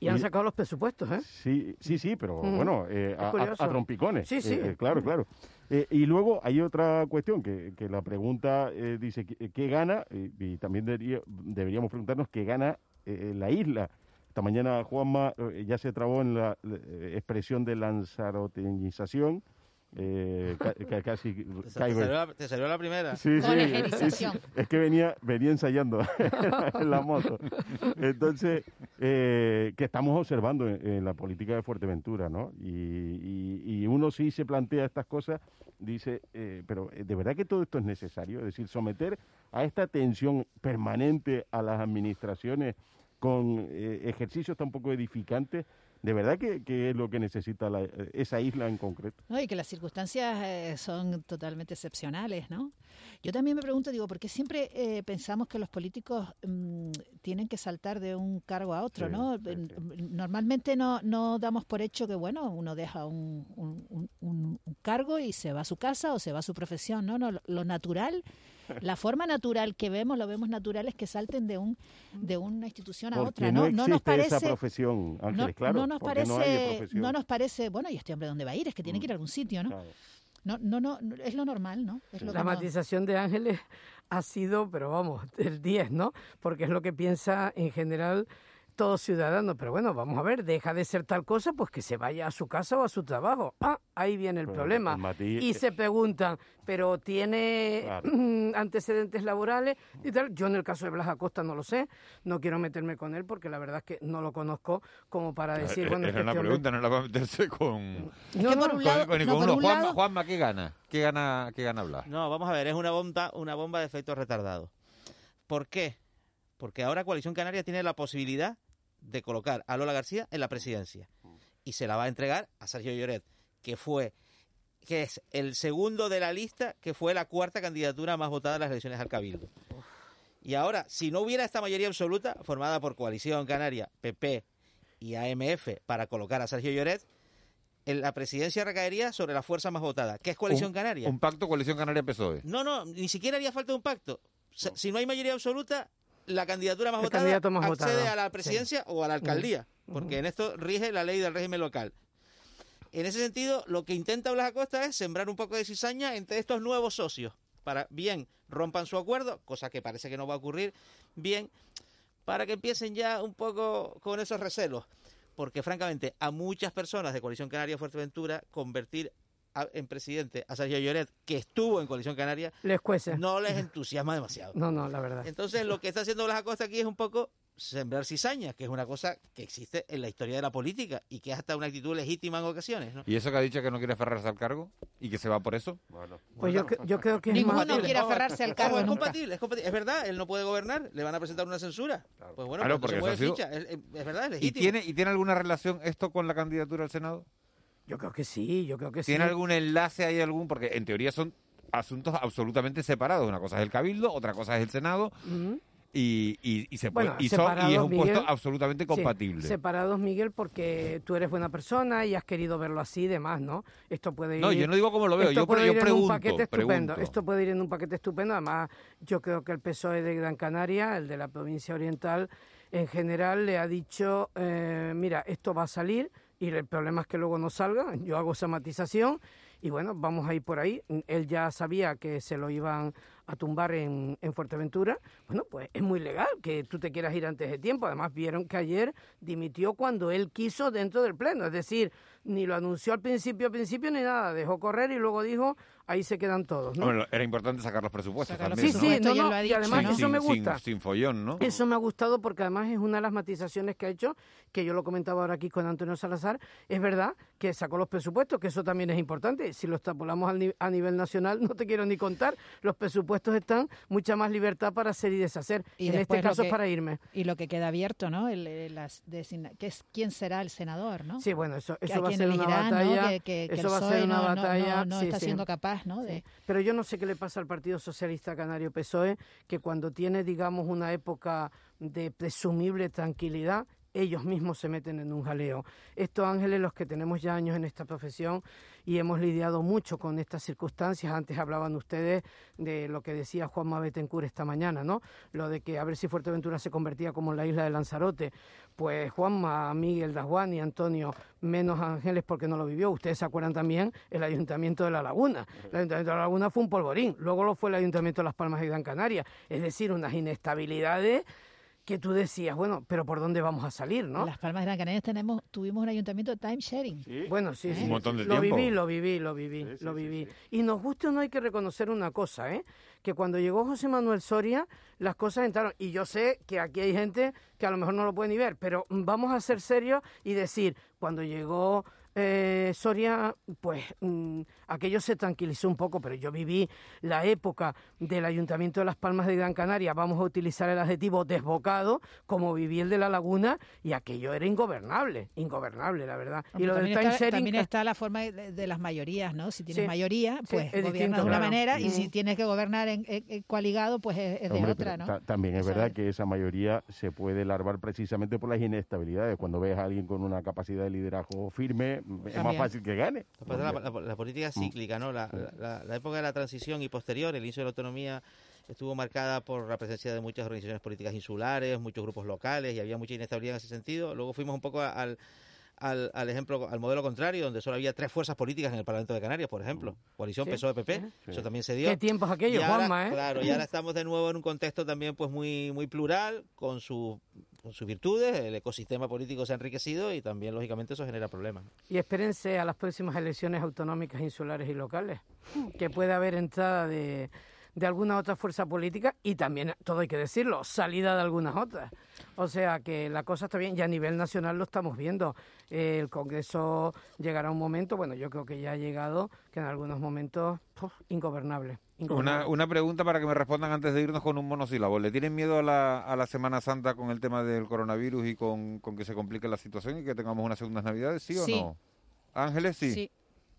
Y, han sacado los presupuestos, ¿eh? Sí, sí, sí, pero bueno, eh, a, trompicones. Sí, sí. claro, claro. y luego hay otra cuestión que, que la pregunta dice, ¿qué, gana? y también deberíamos preguntarnos qué gana la isla. Esta mañana Juanma ya se trabó en la, expresión de lanzarotenización eh, casi te, salió la, primera. Sí, sí, Es que venía, venía ensayando en la moto. Entonces, eh, que estamos observando en, la política de Fuerteventura, ¿no? Y, uno sí se plantea estas cosas, dice, eh, pero eh, ¿de verdad que todo esto es necesario? Es decir, someter a esta tensión permanente a las administraciones con ejercicios tan poco edificantes de verdad que, es lo que necesita esa isla en concreto. No, y que las circunstancias eh, son totalmente excepcionales, ¿no? Yo también me pregunto, digo, ¿por qué siempre eh, pensamos que los políticos mm, tienen que saltar de un cargo a otro, ¿no? Normalmente no, no damos por hecho que, bueno, uno deja un, un, cargo y se va a su casa o se va a su profesión, ¿no? no lo natural la forma natural que vemos, lo vemos natural, es que salten de un de una institución a otra. No, no, nos parece, esa profesión, Ángeles, claro. No nos parece, no, nos parece, bueno, ¿y este hombre dónde va a ir? Es que tiene que ir a algún sitio, ¿no? No, no, no, es lo normal, ¿no? Es lo la matización de Ángeles ha sido, pero vamos, el 10, ¿no? Porque es lo que piensa en general todo ciudadano, pero bueno, vamos a ver, deja de ser tal cosa, pues que se vaya a su casa o a su trabajo. Ah, ahí viene el problema. y eh, se preguntan, ¿pero tiene antecedentes laborales y tal? Yo en el caso de Blas Acosta no lo sé, no quiero meterme con él porque la verdad es que no lo conozco como para decir, bueno... Es una este pregunta, no la va a meterse con... No, no, con, uno. Juanma, Juanma, ¿qué gana? ¿Qué gana, qué gana Blas? No, vamos a ver, es una bomba, una bomba de efecto retardado. ¿Por qué? Porque ahora Coalición Canaria tiene la posibilidad de colocar a Lola García en la presidencia. Y se la va a entregar a Sergio Lloret, que fue que es el segundo de la lista, que fue la cuarta candidatura más votada en las elecciones al Cabildo. Y ahora, si no hubiera esta mayoría absoluta, formada por Coalición Canaria, PP y AMF, para colocar a Sergio Lloret, en la presidencia recaería sobre la fuerza más votada, que es Coalición Canaria. Un pacto Coalición Canaria-PSOE. No, no, ni siquiera haría falta un pacto. Si no hay mayoría absoluta, la candidatura más votada accede a la presidencia o a la alcaldía, porque en esto rige la ley del régimen local. En ese sentido, lo que intenta Blas Acosta es sembrar un poco de cizaña entre estos nuevos socios, para bien rompan su acuerdo, cosa que parece que no va a ocurrir, bien para que empiecen ya un poco con esos recelos, porque francamente a muchas personas de Coalición Canaria Fuerteventura convertir en presidente a Sergio Lloret, que estuvo en Coalición Canaria, les no les entusiasma demasiado. No, no, la verdad. Entonces, lo que está haciendo Blas Acosta aquí es un poco sembrar cizaña, que es una cosa que existe en la historia de la política y que es hasta una actitud legítima en ocasiones. ¿no? ¿Y eso que ha dicho que no quiere aferrarse al cargo y que se va por eso? pues yo, yo, creo que ninguno quiere aferrarse al cargo. Es compatible, es compatible, es verdad, él no puede gobernar, le van a presentar una censura. Pues bueno, claro, porque ficha. Es, es, verdad, es legítimo. ¿Y tiene, ¿Y tiene alguna relación esto con la candidatura al Senado? Yo creo que sí, yo creo que sí. ¿Tiene algún enlace ahí algún? Porque en teoría son asuntos absolutamente separados. Una cosa es el Cabildo, otra cosa es el Senado. Y, y, se puede, y, son, y, es un puesto absolutamente compatible. separados, Miguel, porque tú eres buena persona y has querido verlo así y demás, ¿no? Esto puede ir... No, yo no digo cómo lo veo, yo, puede yo pregunto, en un paquete estupendo. Esto puede ir en un paquete estupendo. Además, yo creo que el PSOE de Gran Canaria, el de la provincia oriental, en general le ha dicho, eh, mira, esto va a salir, y el problema es que luego no salga. Yo hago esa matización y bueno, vamos a ir por ahí. Él ya sabía que se lo iban a tumbar en, en, Fuerteventura. Bueno, pues es muy legal que tú te quieras ir antes de tiempo. Además, vieron que ayer dimitió cuando él quiso dentro del Pleno. Es decir, ni lo anunció al principio, al principio, ni nada. Dejó correr y luego dijo, ahí se quedan todos. ¿no? Bueno, era importante sacar los presupuestos también. Sí, sí, y además eso me gusta. Sin, follón, ¿no? Eso me ha gustado porque además es una de las matizaciones que ha hecho, que yo lo comentaba ahora aquí con Antonio Salazar. Es verdad que sacó los presupuestos, que eso también es importante. Si lo extrapolamos a nivel nacional, no te quiero ni contar, los presupuestos están mucha más libertad para hacer y deshacer. Y en este caso es para irme. Y lo que queda abierto, ¿no? El, las que es quién será el senador, ¿no? Sí, bueno, eso, eso va a ser una batalla. Que, eso va a ser una batalla. No, está siendo capaz, ¿no? De... Pero yo no sé qué le pasa al Partido Socialista Canario PSOE, que cuando tiene, digamos, una época de presumible tranquilidad, ellos mismos se meten en un jaleo. Estos ángeles, los que tenemos ya años en esta profesión y hemos lidiado mucho con estas circunstancias, antes hablaban ustedes de lo que decía Juanma Betancourt esta mañana, ¿no? Lo de que a ver si Fuerteventura se convertía como la isla de Lanzarote. Pues Juanma, Miguel, Dajuan y Antonio, menos ángeles porque no lo vivió. Ustedes se acuerdan también el Ayuntamiento de La Laguna. El Ayuntamiento de La Laguna fue un polvorín, luego lo fue el Ayuntamiento de Las Palmas y Gran Canaria. Es decir, unas inestabilidades que tú decías, bueno, pero ¿por dónde vamos a salir, no? En Las Palmas de Gran Canaria tenemos, tuvimos un ayuntamiento de time sharing. Bueno, sí, sí. Un montón de lo tiempo. viví, lo viví, lo viví, lo viví. Y nos gusta o no hay que reconocer una cosa, ¿eh? Que cuando llegó José Manuel Soria, las cosas entraron. Y yo sé que aquí hay gente que a lo mejor no lo puede ni ver, pero vamos a ser serios y decir, cuando llegó eh, Soria, pues mm, aquello se tranquilizó un poco, pero yo viví la época del Ayuntamiento de Las Palmas de Gran Canaria, vamos a utilizar el adjetivo desbocado, como viví el de La Laguna, y aquello era ingobernable, ingobernable, la verdad. y lo también, del está, también está la forma de, las mayorías, ¿no? Si tienes mayoría, pues gobiernas de una manera, y si tienes que gobernar en, coaligado, pues es, de otra, ¿no? también es verdad que esa mayoría se puede larvar precisamente por las inestabilidades. Cuando ves a alguien con una capacidad de liderazgo firme, es más fácil que gane. La, política mm. cíclica, ¿no? La, época de la transición y posterior, el inicio de la autonomía estuvo marcada por la presencia de muchas organizaciones políticas insulares, muchos grupos locales y había mucha inestabilidad en ese sentido. Luego fuimos un poco al, al, al ejemplo, al modelo contrario, donde solo había tres fuerzas políticas en el Parlamento de Canarias, por ejemplo. Coalición, Sí. PSOE, PP. Sí. Eso también se dio. Qué tiempos aquellos, Juanma, ¿eh? Claro, y ahora estamos de nuevo en un contexto también pues muy, muy plural, con, su, sus virtudes, el ecosistema político se ha enriquecido y también, lógicamente, eso genera problemas. Y espérense a las próximas elecciones autonómicas, insulares y locales, que puede haber entrada de, de alguna otra fuerza política y también, todo hay que decirlo, salida de algunas otras. O sea que la cosa está bien y a nivel nacional lo estamos viendo. Eh, el Congreso llegará un momento, bueno, yo creo que ya ha llegado, que en algunos momentos, puf, ingobernable. Una, una pregunta para que me respondan antes de irnos con un monosílabo. ¿Le tienen miedo a la, a la Semana Santa con el tema del coronavirus y con, con que se complique la situación y que tengamos unas segundas navidades? ¿Sí o Sí. no? Ángeles, sí. Sí.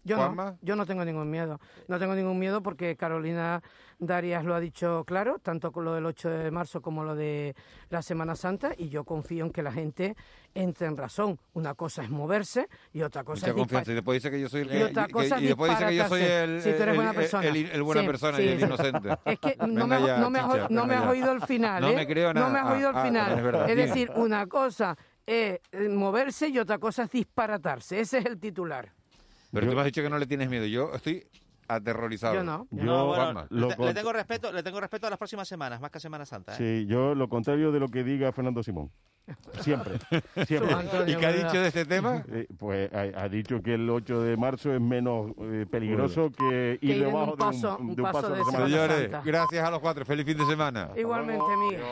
Yo Juanma. no, yo no tengo ningún miedo. No tengo ningún miedo porque Carolina Darias lo ha dicho claro, tanto con lo del 8 de marzo como lo de la Semana Santa, y yo confío en que la gente entre en razón. Una cosa es moverse y otra cosa Mucha es confianza. Y después dice que yo soy el Y otra cosa es y después dice que yo soy el, Sí, tú eres buena persona. el- el buena Sí, persona sí, y el sí. inocente. Es que no Venga me, has- ya, no me has, chicha, no me venga has ya. oído el final, No ¿eh? me creo No nada. me has oído el Ah, ah, final. es verdad, es decir, una cosa es eh, moverse y otra cosa es disparatarse. Ese es el titular. Pero tú me has dicho que no le tienes miedo. Yo estoy aterrorizado. Yo no. No, bueno, Juanma. le, te- le tengo respeto, le tengo respeto a las próximas semanas, más que a Semana Santa. ¿eh? Sí, yo lo contrario de lo que diga Fernando Simón. Siempre, siempre. ¿Y qué ha dicho de este tema? Eh, pues ha, ha dicho que el 8 de marzo es menos eh, peligroso que ir ir debajo un paso- de un, un de un paso paso de de Semana Señores, Santa. gracias a los cuatro. Feliz fin de semana. Igualmente, Miguel.